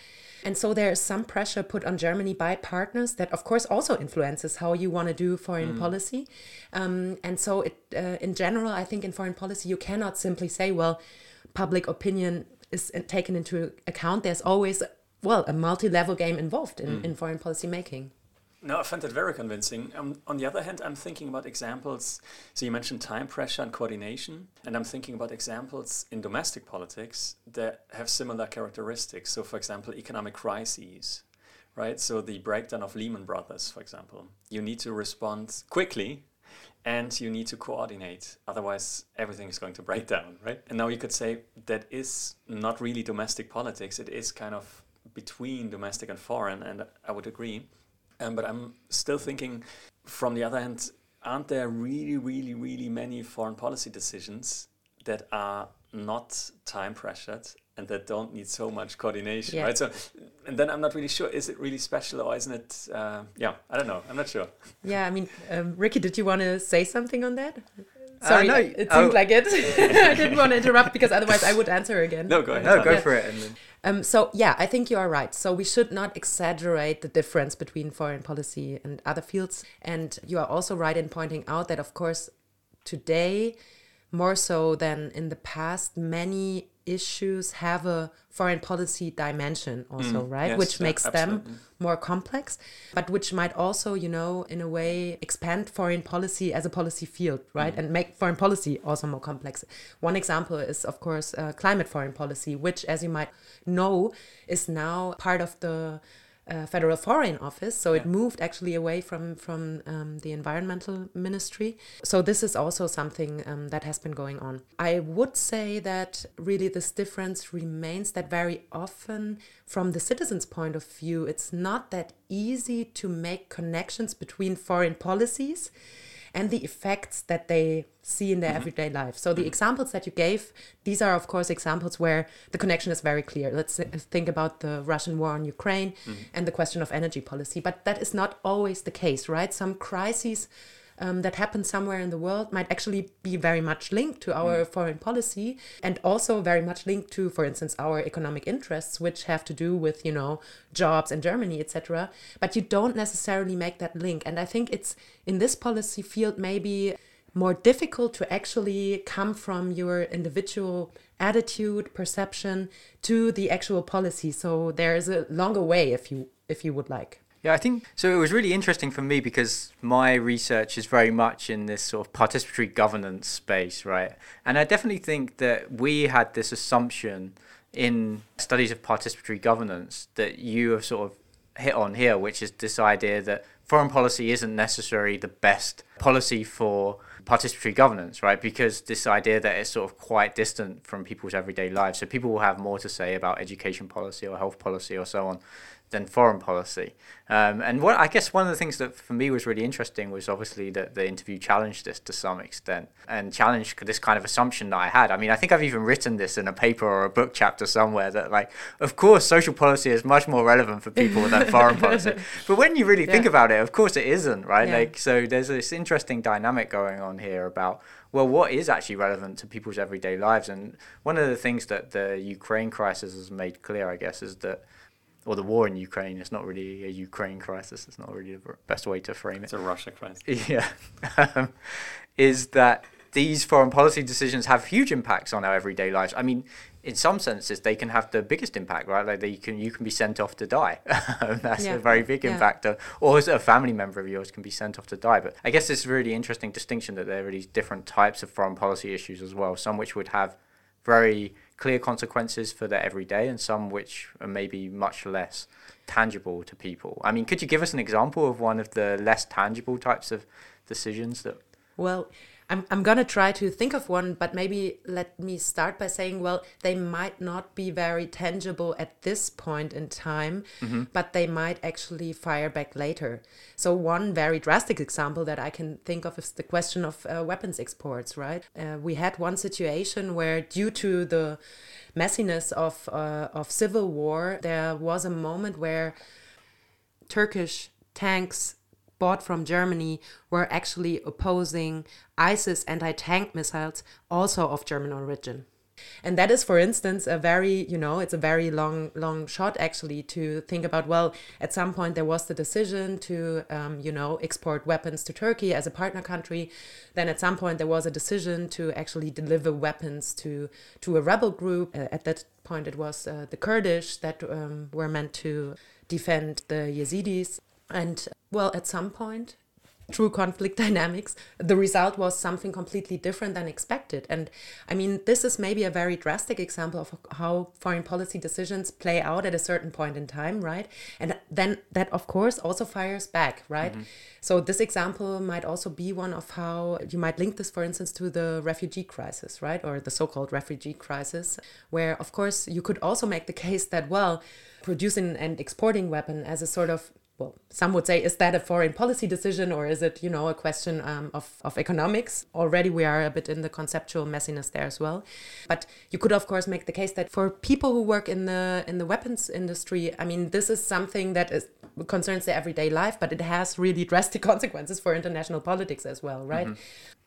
Speaker 1: And so there is some pressure put on Germany by partners that, of course, also influences how you want to do foreign mm. policy. Um, and so, it, uh, in general, I think in foreign policy, you cannot simply say, well, public opinion is taken into account, there's always, well, a multi level game involved in, mm. in foreign policy making.
Speaker 2: No, I find that very convincing. Um, on the other hand, I'm thinking about examples. So you mentioned time pressure and coordination, and I'm thinking about examples in domestic politics that have similar characteristics. So, for example, economic crises, right? So the breakdown of Lehman Brothers, for example, you need to respond quickly and you need to coordinate otherwise everything is going to break down right? And now you could say that is not really domestic politics. It is kind of between domestic and foreign and i would agree. Um, but i'm still thinking from the other hand aren't there really really really many foreign policy decisions that are not time pressured and that don't need so much coordination, yeah. right? So, and then I'm not really sure: is it really special or isn't it? Uh, yeah, I don't know. I'm not sure.
Speaker 1: Yeah, I mean, um, Ricky, did you want to say something on that? Uh, Sorry, uh, no, it seemed oh. like it. <laughs> I didn't want to interrupt because otherwise I would answer again.
Speaker 2: No, go ahead.
Speaker 4: No, go yeah. for it.
Speaker 1: Um, so yeah, I think you are right. So we should not exaggerate the difference between foreign policy and other fields. And you are also right in pointing out that, of course, today more so than in the past, many issues have a foreign policy dimension also mm, right yes, which makes absolutely. them more complex but which might also you know in a way expand foreign policy as a policy field right mm. and make foreign policy also more complex one example is of course uh, climate foreign policy which as you might know is now part of the uh, federal foreign office so yeah. it moved actually away from from um, the environmental ministry. So this is also something um, that has been going on. I would say that really this difference remains that very often from the citizens point of view it's not that easy to make connections between foreign policies and the effects that they see in their mm-hmm. everyday life. So the mm-hmm. examples that you gave, these are of course examples where the connection is very clear. Let's think about the Russian war on Ukraine mm-hmm. and the question of energy policy, but that is not always the case, right? Some crises um, that happens somewhere in the world might actually be very much linked to our mm. foreign policy and also very much linked to, for instance, our economic interests, which have to do with, you know, jobs in Germany, etc. But you don't necessarily make that link. And I think it's in this policy field maybe more difficult to actually come from your individual attitude perception to the actual policy so there is a longer way if you if you would like
Speaker 4: Yeah, I think so. It was really interesting for me because my research is very much in this sort of participatory governance space, right? And I definitely think that we had this assumption in studies of participatory governance that you have sort of hit on here, which is this idea that foreign policy isn't necessarily the best policy for participatory governance, right? Because this idea that it's sort of quite distant from people's everyday lives. So people will have more to say about education policy or health policy or so on than foreign policy. Um, and what I guess one of the things that for me was really interesting was obviously that the interview challenged this to some extent and challenged this kind of assumption that I had. I mean, I think I've even written this in a paper or a book chapter somewhere that, like, of course, social policy is much more relevant for people than <laughs> foreign policy. But when you really yeah. think about it, of course, it isn't, right? Yeah. Like, so there's this interesting dynamic going on here about well, what is actually relevant to people's everyday lives? And one of the things that the Ukraine crisis has made clear, I guess, is that or the war in Ukraine. It's not really a Ukraine crisis. It's not really the best way to frame it.
Speaker 2: It's a Russia crisis. <laughs>
Speaker 4: Yeah, um, is that these foreign policy decisions have huge impacts on our everyday lives. I mean, in some senses, they can have the biggest impact, right? Like you can you can be sent off to die. <laughs> That's yeah. a very big yeah. impact. Uh, or a family member of yours can be sent off to die. But I guess it's a really interesting distinction that there are these different types of foreign policy issues as well. Some which would have very clear consequences for their everyday and some which are maybe much less tangible to people. I mean, could you give us an example of one of the less tangible types of decisions that
Speaker 1: Well, I'm, I'm going to try to think of one, but maybe let me start by saying, well, they might not be very tangible at this point in time, mm-hmm. but they might actually fire back later. So, one very drastic example that I can think of is the question of uh, weapons exports, right? Uh, we had one situation where, due to the messiness of, uh, of civil war, there was a moment where Turkish tanks bought from Germany were actually opposing ISIS anti tank missiles, also of German origin. And that is, for instance, a very, you know, it's a very long, long shot actually to think about. Well, at some point there was the decision to, um, you know, export weapons to Turkey as a partner country. Then at some point there was a decision to actually deliver weapons to to a rebel group. Uh, at that point, it was uh, the Kurdish that um, were meant to defend the Yazidis. And well, at some point, through conflict <laughs> dynamics, the result was something completely different than expected. And I mean, this is maybe a very drastic example of how foreign policy decisions play out at a certain point in time, right? And then that, of course, also fires back, right? Mm-hmm. So, this example might also be one of how you might link this, for instance, to the refugee crisis, right? Or the so called refugee crisis, where, of course, you could also make the case that, well, producing and exporting weapon as a sort of well, some would say, is that a foreign policy decision or is it, you know, a question um, of, of economics? Already we are a bit in the conceptual messiness there as well. But you could, of course, make the case that for people who work in the in the weapons industry, I mean, this is something that is concerns their everyday life, but it has really <laughs> drastic <laughs> consequences for international politics as well, right? Mm -hmm.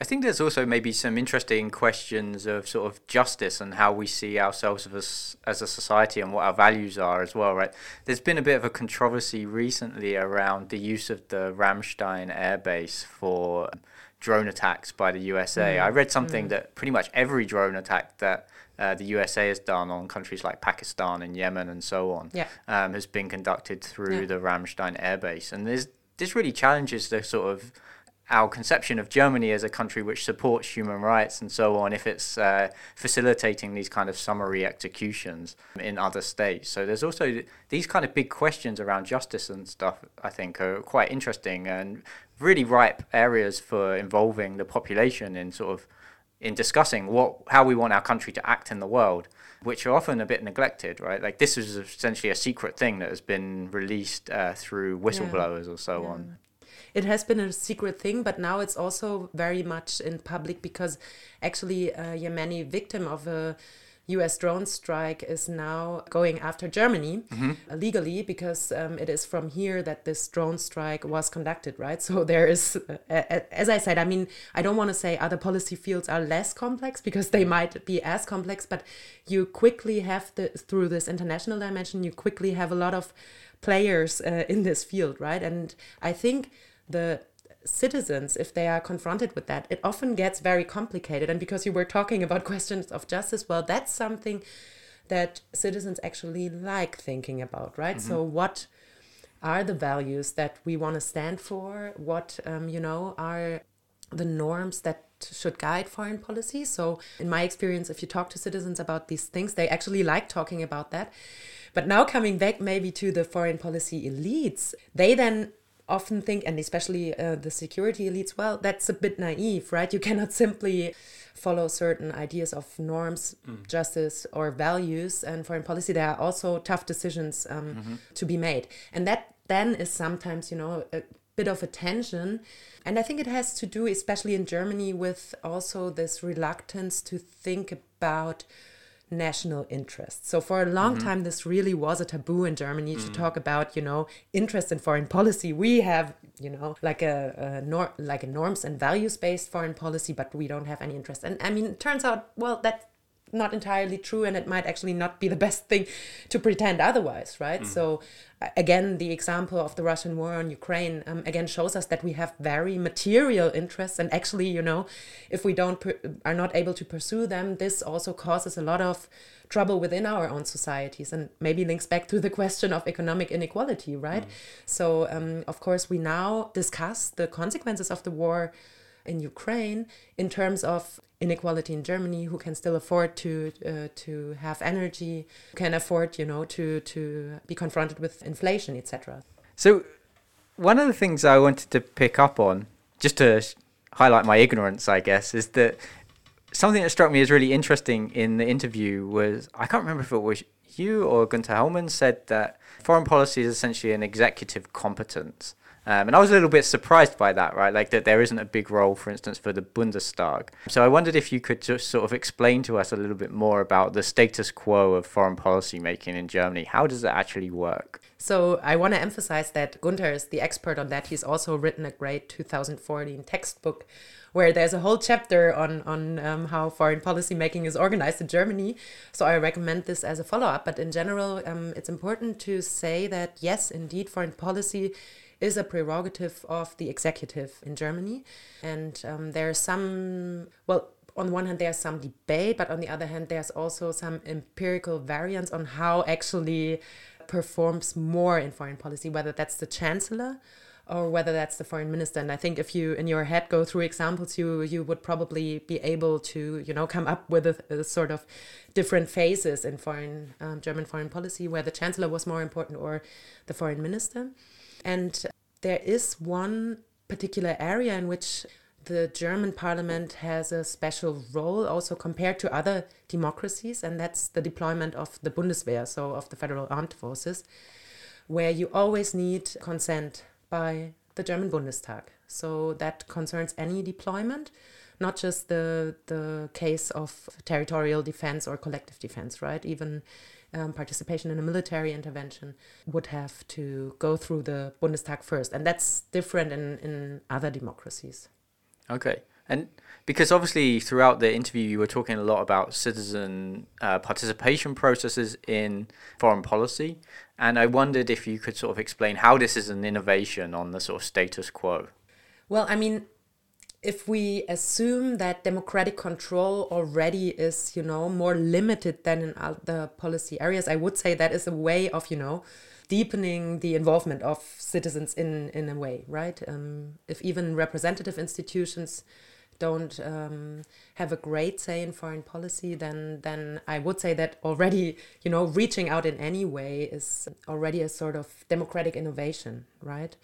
Speaker 4: I think there's also maybe some interesting questions of sort of justice and how we see ourselves as, as a society and what our values are as well, right? There's been a bit of a controversy recently around the use of the Ramstein airbase for drone attacks by the USA. Mm. I read something mm. that pretty much every drone attack that uh, the USA has done on countries like Pakistan and Yemen and so on
Speaker 1: yeah.
Speaker 4: um, has been conducted through yeah. the Ramstein airbase. And there's, this really challenges the sort of our conception of Germany as a country which supports human rights and so on if it's uh, facilitating these kind of summary executions in other states. So there's also these kind of big questions around justice and stuff, I think, are quite interesting and really ripe areas for involving the population in sort of in discussing what how we want our country to act in the world which are often a bit neglected right like this is essentially a secret thing that has been released uh, through whistleblowers yeah. or so yeah. on
Speaker 1: it has been a secret thing, but now it's also very much in public because actually a Yemeni victim of a US drone strike is now going after Germany mm-hmm. legally because um, it is from here that this drone strike was conducted, right? <laughs> So there is, uh, as I said, I mean, I don't want to say other policy fields are less complex <laughs> because they might be as complex, but you quickly have the, through this international dimension, you quickly have a lot of players uh, in this field, right? And I think the citizens if they are confronted with that it often gets very complicated and because you were talking about <laughs> questions of justice well that's something that citizens actually like thinking about right mm-hmm. so what are the values that we want to stand for? What, um, you know, are the norms that should guide foreign policy? So, in my experience, if you talk to citizens about these things, they actually like talking about that. But now, coming back maybe to the foreign policy elites, they then often think, and especially uh, the security elites, well, that's a bit naive, right? You <laughs> cannot simply follow certain ideas of norms, mm. justice, or values. And foreign policy, there are also tough decisions um, mm-hmm. to be made. And that then is sometimes, you know, a bit of a tension. And I think it has to do, especially in Germany, with also this reluctance to think about national interests. So for a long mm-hmm. time, this really was a taboo in Germany mm-hmm. to talk about, you know, interest in foreign policy. We have, you know, like a, a nor- like a norms and values based foreign policy, but we don't have any interest. And I mean, it turns out, well, that not entirely true and it might actually not be the best thing to pretend otherwise right mm. so again the example of the russian war on ukraine um, again shows us that we have very material interests and actually you know if we don't are not able to pursue them this also causes a lot of trouble within our own societies and maybe links back to the question of economic inequality right mm. so um, of course we now discuss the consequences of the war in Ukraine in terms of inequality in Germany, who can still afford to uh, to have energy, can afford you know to to be confronted with inflation, etc.
Speaker 4: So, one of the things I wanted to pick up on, just to highlight my ignorance, I guess, is that something that struck me as really interesting in the interview was I can't remember if it was you or Gunther Hellmann said that foreign policy is essentially an executive competence. Um, and I was a little bit surprised by that, right? Like that there isn't a big role, for instance, for the Bundestag. So I wondered if you could just sort of explain to us a little bit more about the status quo of foreign policy making in Germany. How does it actually work?
Speaker 1: So I want to emphasize that Gunther is the expert on that. He's also written a great 2014 textbook where there's a whole chapter on on um, how foreign policy making is organized in Germany. So I recommend this as a follow up. But in general, um, it's important to say that yes, indeed, foreign policy is a prerogative of the executive in Germany. And um, there's some, well, on the one hand, there's some debate, but on the other hand, there's also some empirical variance on how actually performs more in foreign policy, whether that's the chancellor or whether that's the foreign minister. And I think if you in your head go through examples, you you would probably be able to you know come up with a, a sort of different phases in foreign um, German foreign policy where the chancellor was more important or the foreign minister. And there is one particular area in which the German parliament has a special role also compared to other democracies, and that's the deployment of the Bundeswehr, so of the federal armed forces, where you always need consent by the German Bundestag. So that concerns any deployment, not just the the case of territorial defense or collective defense, right? Even um, participation in a military intervention would have to go through the Bundestag first. And that's different in, in other democracies.
Speaker 4: Okay. And because obviously throughout the interview you were talking a lot about citizen uh, participation processes in foreign policy, and I wondered if you could sort of explain how this is an innovation on the sort of status quo.
Speaker 1: Well, I mean, if we assume that democratic control already is, you know, more limited than in other policy areas, I would say that is a way of, you know, deepening the involvement of citizens in in a way, right? Um, if even representative institutions don't um, have a great say in foreign policy, then then I would say that already, you know, reaching out in any way is already a sort of democratic innovation, right?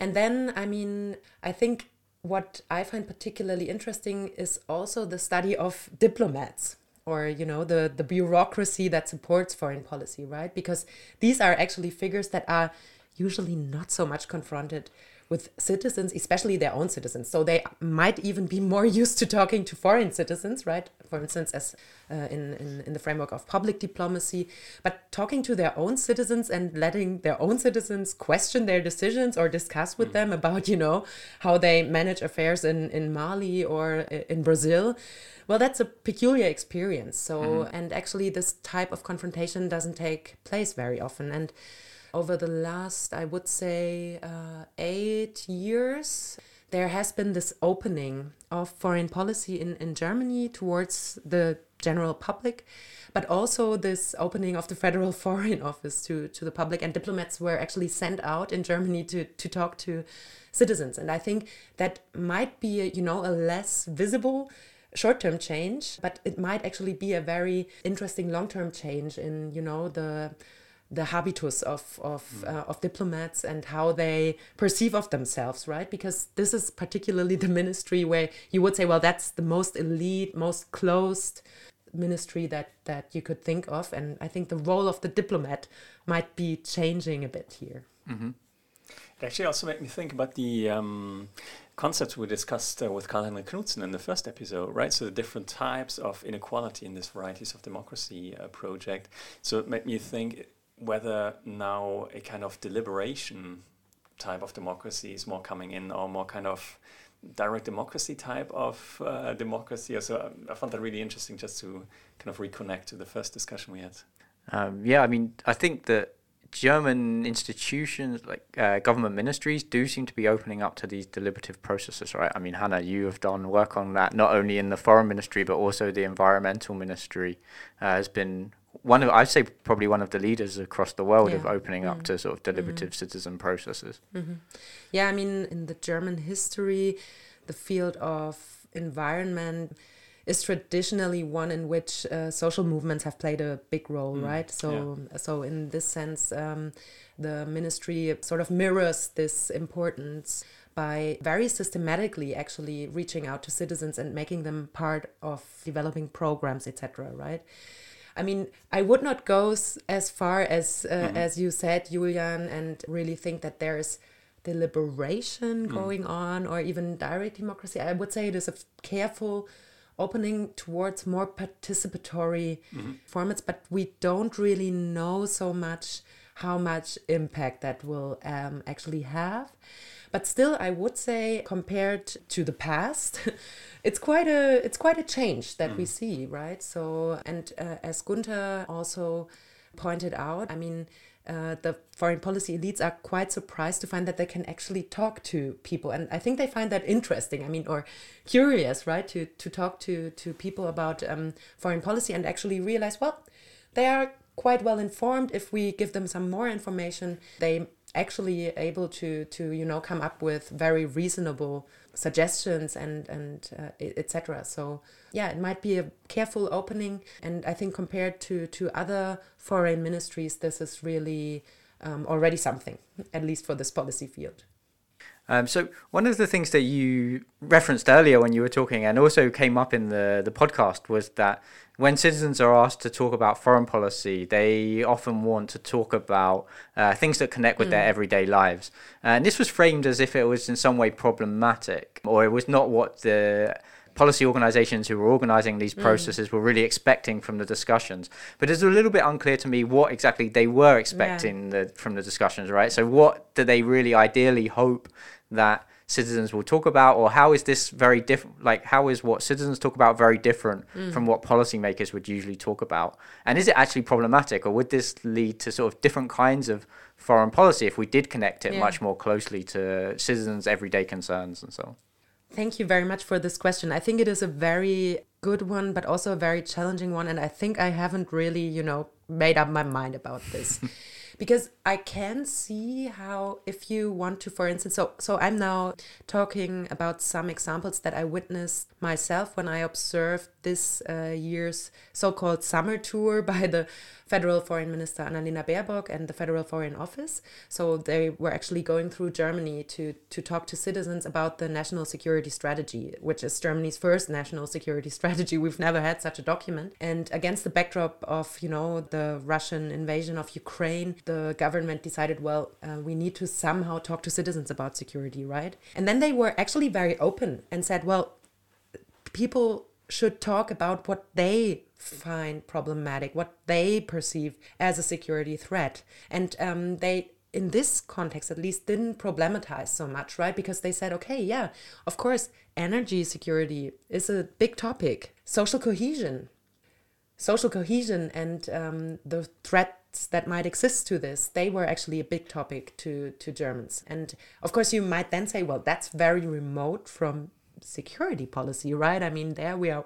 Speaker 1: And then, I mean, I think what I find particularly interesting is also the study of diplomats or you know the the bureaucracy that supports foreign policy right because these are actually figures that are usually not so much confronted with citizens, especially their own citizens. So they might even be more <laughs> used to talking to foreign citizens, right? For instance, as uh, in, in, in the framework of public diplomacy, but talking to their own citizens and letting their own citizens question their decisions or discuss with mm. them about, you know, how they manage affairs in, in Mali or in Brazil. Well, that's a peculiar experience. So, mm-hmm. and actually, this type of confrontation doesn't take place very often. And over the last, I would say, uh, eight years, there has been this opening of foreign policy in, in Germany towards the general public, but also this opening of the Federal <laughs> Foreign Office to, to the public. And diplomats were actually sent out in Germany to, to talk to citizens. And I think that might be, a, you know, a less visible short-term change, but it might actually be a very interesting long-term change in, you know, the the habitus of of, mm. uh, of diplomats and how they perceive of themselves right because this is particularly <laughs> the ministry where you would say well that's the most elite most closed ministry that that you could think of and i think the role of the diplomat might be changing a bit here
Speaker 2: mm-hmm. it actually also made me think about the um, concepts we discussed uh, with Carl Henrik Knutsen in the first episode, right? So the different types of inequality in this varieties of democracy uh, project. So it made me think whether now a kind of deliberation type of democracy is more coming in or more kind of direct democracy type of uh, democracy. So um, I found that really interesting just to kind of reconnect to the first discussion we had.
Speaker 4: Um, yeah, I mean, I think that German institutions, like uh, government ministries, do seem to be opening up to these deliberative processes, right? I mean, Hanna, you have done work on that not only in the foreign ministry but also the environmental ministry uh, has been one of I'd say probably one of the leaders across the world yeah. of opening mm. up to sort of deliberative mm. citizen processes.
Speaker 1: Mm-hmm. Yeah, I mean, in the German history, the field of environment is traditionally one in which uh, social movements have played a big role, mm. right? So, yeah. so in this sense, um, the ministry sort of mirrors this importance by very systematically actually reaching out to citizens and making them part of developing programs, etc. Right? I mean, I would not go as far as uh, mm. as you said, Julian, and really think that there is deliberation mm. going on or even direct democracy. I would say it is a careful opening towards more participatory mm-hmm. formats, but we don't really know so much how much impact that will um, actually have. But still, I would say compared to the past, <laughs> it's quite a it's quite a change that mm. we see, right? So, and uh, as Gunther also pointed out, I mean. Uh, the foreign policy elites are quite surprised to find that they can actually talk to people and i think they find that interesting i mean or curious right to to talk to to people about um, foreign policy and actually realize well they are quite well informed if we give them some more information they actually able to to you know come up with very reasonable suggestions and and uh, etc so yeah it might be a careful opening. And i think compared to to other foreign ministries this is really um, already something at least for this policy field
Speaker 4: um, so one of the things that you referenced earlier when you were talking, and also came up in the the podcast, was that when citizens are asked to talk about foreign policy, they often want to talk about uh, things that connect with mm. their everyday lives. And this was framed as if it was in some way problematic, or it was not what the policy organizations who were organizing these mm. processes mm. were really expecting from the discussions. But it's a little bit unclear to me what exactly they were expecting yeah. the, from the discussions, right? So, what do they really ideally hope that citizens will talk about or how is this very different like how is what citizens talk about very different mm. from what policymakers would usually talk about and is it actually problematic or would this lead to sort of different kinds of foreign policy if we did connect it yeah. much more closely to citizens everyday concerns and so on
Speaker 1: thank you very much for this question. I think it is a very good one but also a very challenging one and i think i haven't really you know made up my mind about this. <laughs> Because I can see how if you want to, for instance, so so I'm now talking about some examples that I witnessed myself when I observed this uh, year's so-called summer tour <laughs> by the Federal Foreign Minister Annalena Baerbock and the Federal Foreign Office. So they were actually going through Germany to, to talk to citizens about the national security strategy, which is Germany's first national security <laughs> strategy. We've never had such a document. And against the backdrop of, you know, the Russian invasion of Ukraine, the government decided, well, uh, we need to somehow talk to citizens about security, right? And then they were actually very open and said, well, people should talk about what they find problematic, what they perceive as a security threat. And um, they, in this context at least, didn't problematize so much, right? Because they said, okay, yeah, of course, energy security is a big topic, social cohesion. Social cohesion and um, the threat threats that might exist to this, they were actually a big topic to, to Germans. And of course, you might then say, well, that's very remote from security policy, right? I mean, there we are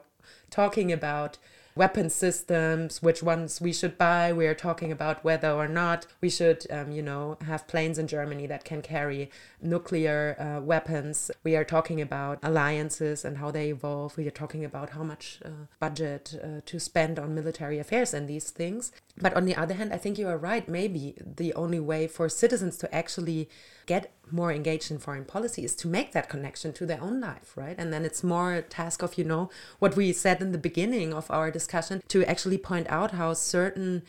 Speaker 1: talking about weapon systems, which ones we should buy. We are talking about whether or not we should, um, you know, have planes in Germany that can carry nuclear uh, weapons. We are talking about alliances and how they evolve. We are talking about how much uh, budget uh, to spend on military affairs and these things. But on the other hand, I think you are right. Maybe the only way for citizens to actually get more engaged in foreign policy is to make that connection to their own life, right? And then it's more a task of, you know, what we said in the beginning of our discussion to actually point out how certain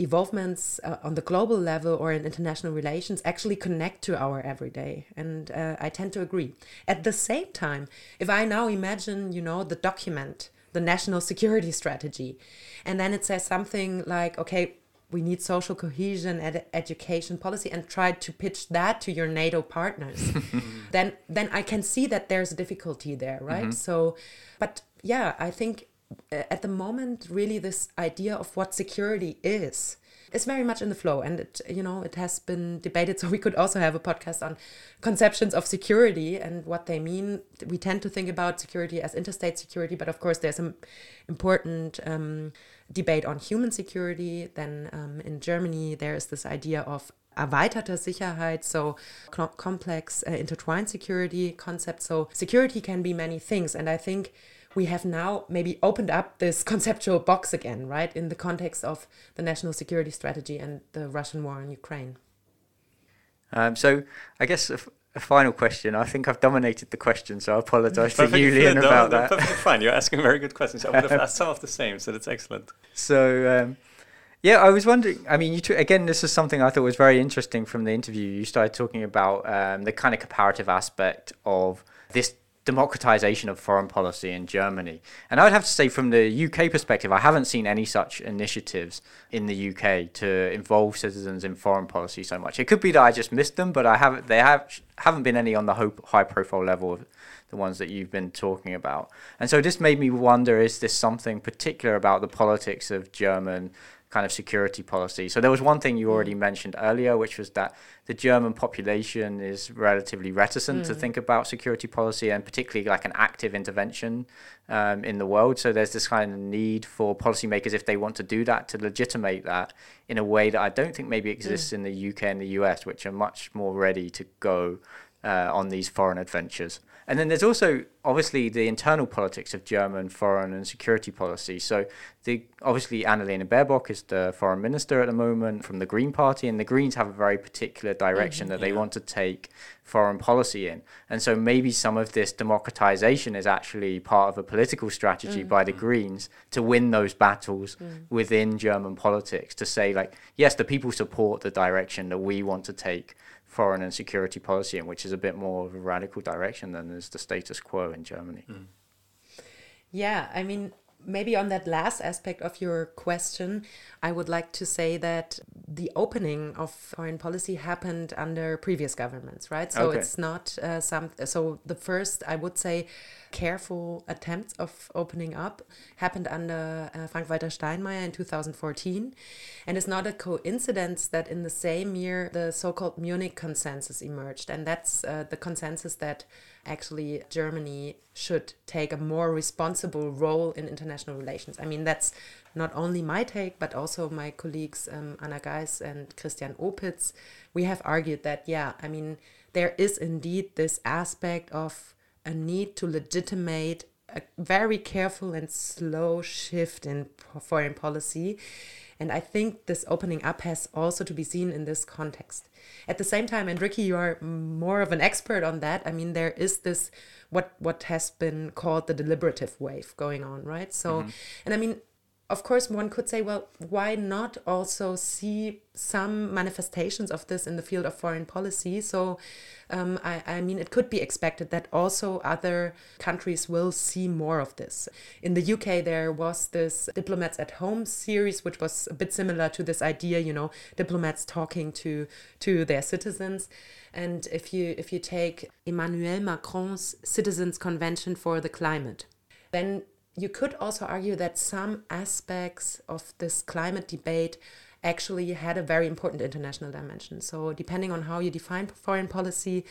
Speaker 1: evolvements uh, on the global level or in international relations actually connect to our everyday and uh, i tend to agree at the same time if i now imagine you know the document the national security <laughs> strategy and then it says something like okay we need social cohesion and education policy and try to pitch that to your nato partners. <laughs> Then then i can see that there's a difficulty there right? Mm-hmm. so but yeah i think uh, at the moment really this idea of what security is is very much in the flow. And it you know it has been debated <laughs> so we could also have a podcast on conceptions of security and what they mean. We tend to think about security as interstate security but of course there's an important um, debate on human security. Then um, in Germany, there is this idea of erweiterte Sicherheit, so complex uh, intertwined security concept. So security can be many things, and I think we have now maybe opened up this <laughs> conceptual box again, right, in the context of the national security strategy and the Russian war in Ukraine.
Speaker 4: Um, so I guess a final question. I think I've dominated the question, so I apologise to Julian no, about that.
Speaker 2: Perfectly fine. You're asking very good questions. I would have asked some of the same, so that's excellent.
Speaker 4: So, um, yeah, I was wondering. I mean, you took, again, this is something I thought was very interesting from the interview. You started talking about um, the kind of comparative aspect of this democratization of foreign policy in Germany. And I would have to say, from the UK perspective, I haven't seen any such initiatives in the UK to involve citizens in foreign policy so much. It could be that I just missed them, but I haven't. They have haven't been any on the high profile level of the ones that you've been talking about. And so this made me wonder: is this something particular about the politics of German kind of security policy. So there was one thing you already mentioned earlier, which was that the German population is relatively reticent mm. to think about security policy and particularly like an active intervention um, in the world. So there's this kind of need for policymakers, if they want to do that, to legitimate that in a way that I don't think maybe exists mm. in the UK and the US, which are much more ready to go uh, on these foreign adventures. And then there's also obviously the internal politics of German foreign and security policy. So the obviously Annalena Baerbock is the foreign minister at the moment from the Green Party, and the Greens have a very particular direction mm-hmm, that they want to take foreign policy in. And so maybe some of this democratization is actually part of a political strategy mm. by the Greens to win those battles mm. within German politics to say like, yes, the people support the direction that we want to take foreign and security policy in, which is a bit more of a radical direction than is the status quo in Germany. Mm.
Speaker 1: Yeah, I mean, maybe on that last aspect of your question, I would like to say that the opening of foreign policy happened under previous governments, right? So okay. it's not uh, some. So the first, I would say, careful attempts of opening up happened under uh, Frank-Walter Steinmeier in 2014. And it's not a coincidence that in the same year the so called Munich consensus emerged. And that's uh, the consensus that actually Germany should take a more responsible role in international relations. I mean, that's not only my take, but also my colleagues um, Anna Geis and Christian Opitz. We have argued that, yeah, I mean, there is indeed this aspect of a need to legitimate a very careful and slow shift in foreign policy. And I think this opening up has also to be seen in this context. At the same time, and Ricky, you are more of an expert on that. I mean, there is this what what has been called the deliberative wave going on, right? So, mm -hmm. and I mean, of course, one could say, well, why not also see some manifestations of this in the field of foreign policy? So, um, I, I, mean, it could be expected that also other countries will see more of this. In the UK, there was this Diplomats at Home series, which was a bit similar to this idea, you know, diplomats talking to to their citizens. And if you if you take Emmanuel Macron's Citizens Convention for the Climate, then you could also argue that some aspects of this climate debate actually had a very important international dimension. So, depending on how you define foreign policy,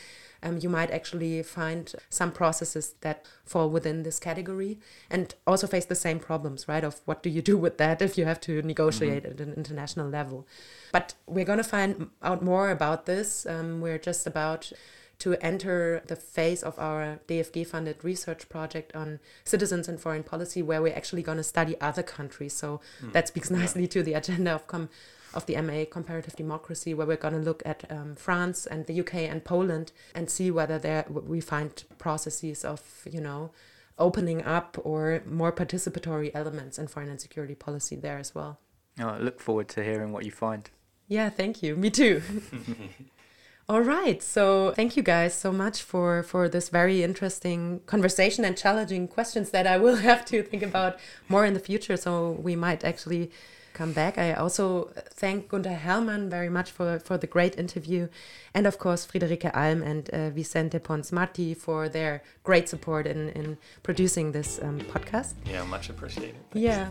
Speaker 1: um, you might actually find some processes that fall within this category and also face the same problems, right? Of what do you do with that if you have to negotiate mm-hmm. at an international level. But we're going to find out more about this. Um, we're just about to enter the phase of our DFG funded research project on citizens and foreign policy, where we're actually going to study other countries. So mm. that speaks nicely to the agenda of com- of the MA Comparative Democracy, where we're going to look at um, France and the UK and Poland and see whether there we find processes of you know opening up or more participatory elements in foreign and security policy there as well.
Speaker 4: Oh, I look forward to hearing what you find.
Speaker 1: Yeah, thank you. Me too. <laughs> All right. So thank you guys so much for for this very interesting conversation and challenging questions that I will <laughs> have to think about more in the future. So we might actually come back. I also thank Gunther Hellmann very much for, for the great interview, and of course Friederike Alm and uh, Vicente Pons Marti for their great support in, in producing this um, podcast.
Speaker 2: Yeah, much appreciated.
Speaker 1: Thanks. Yeah.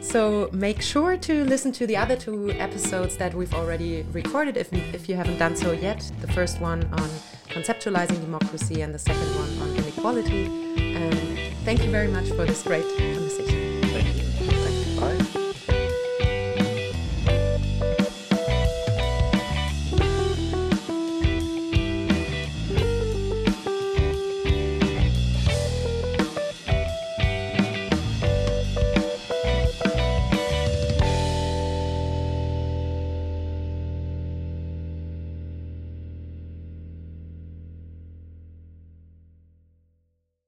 Speaker 1: So make sure to listen to the other two episodes that we've already recorded if, if you haven't done so yet. The first one on conceptualizing democracy and the second one on inequality. And thank you very much for this great.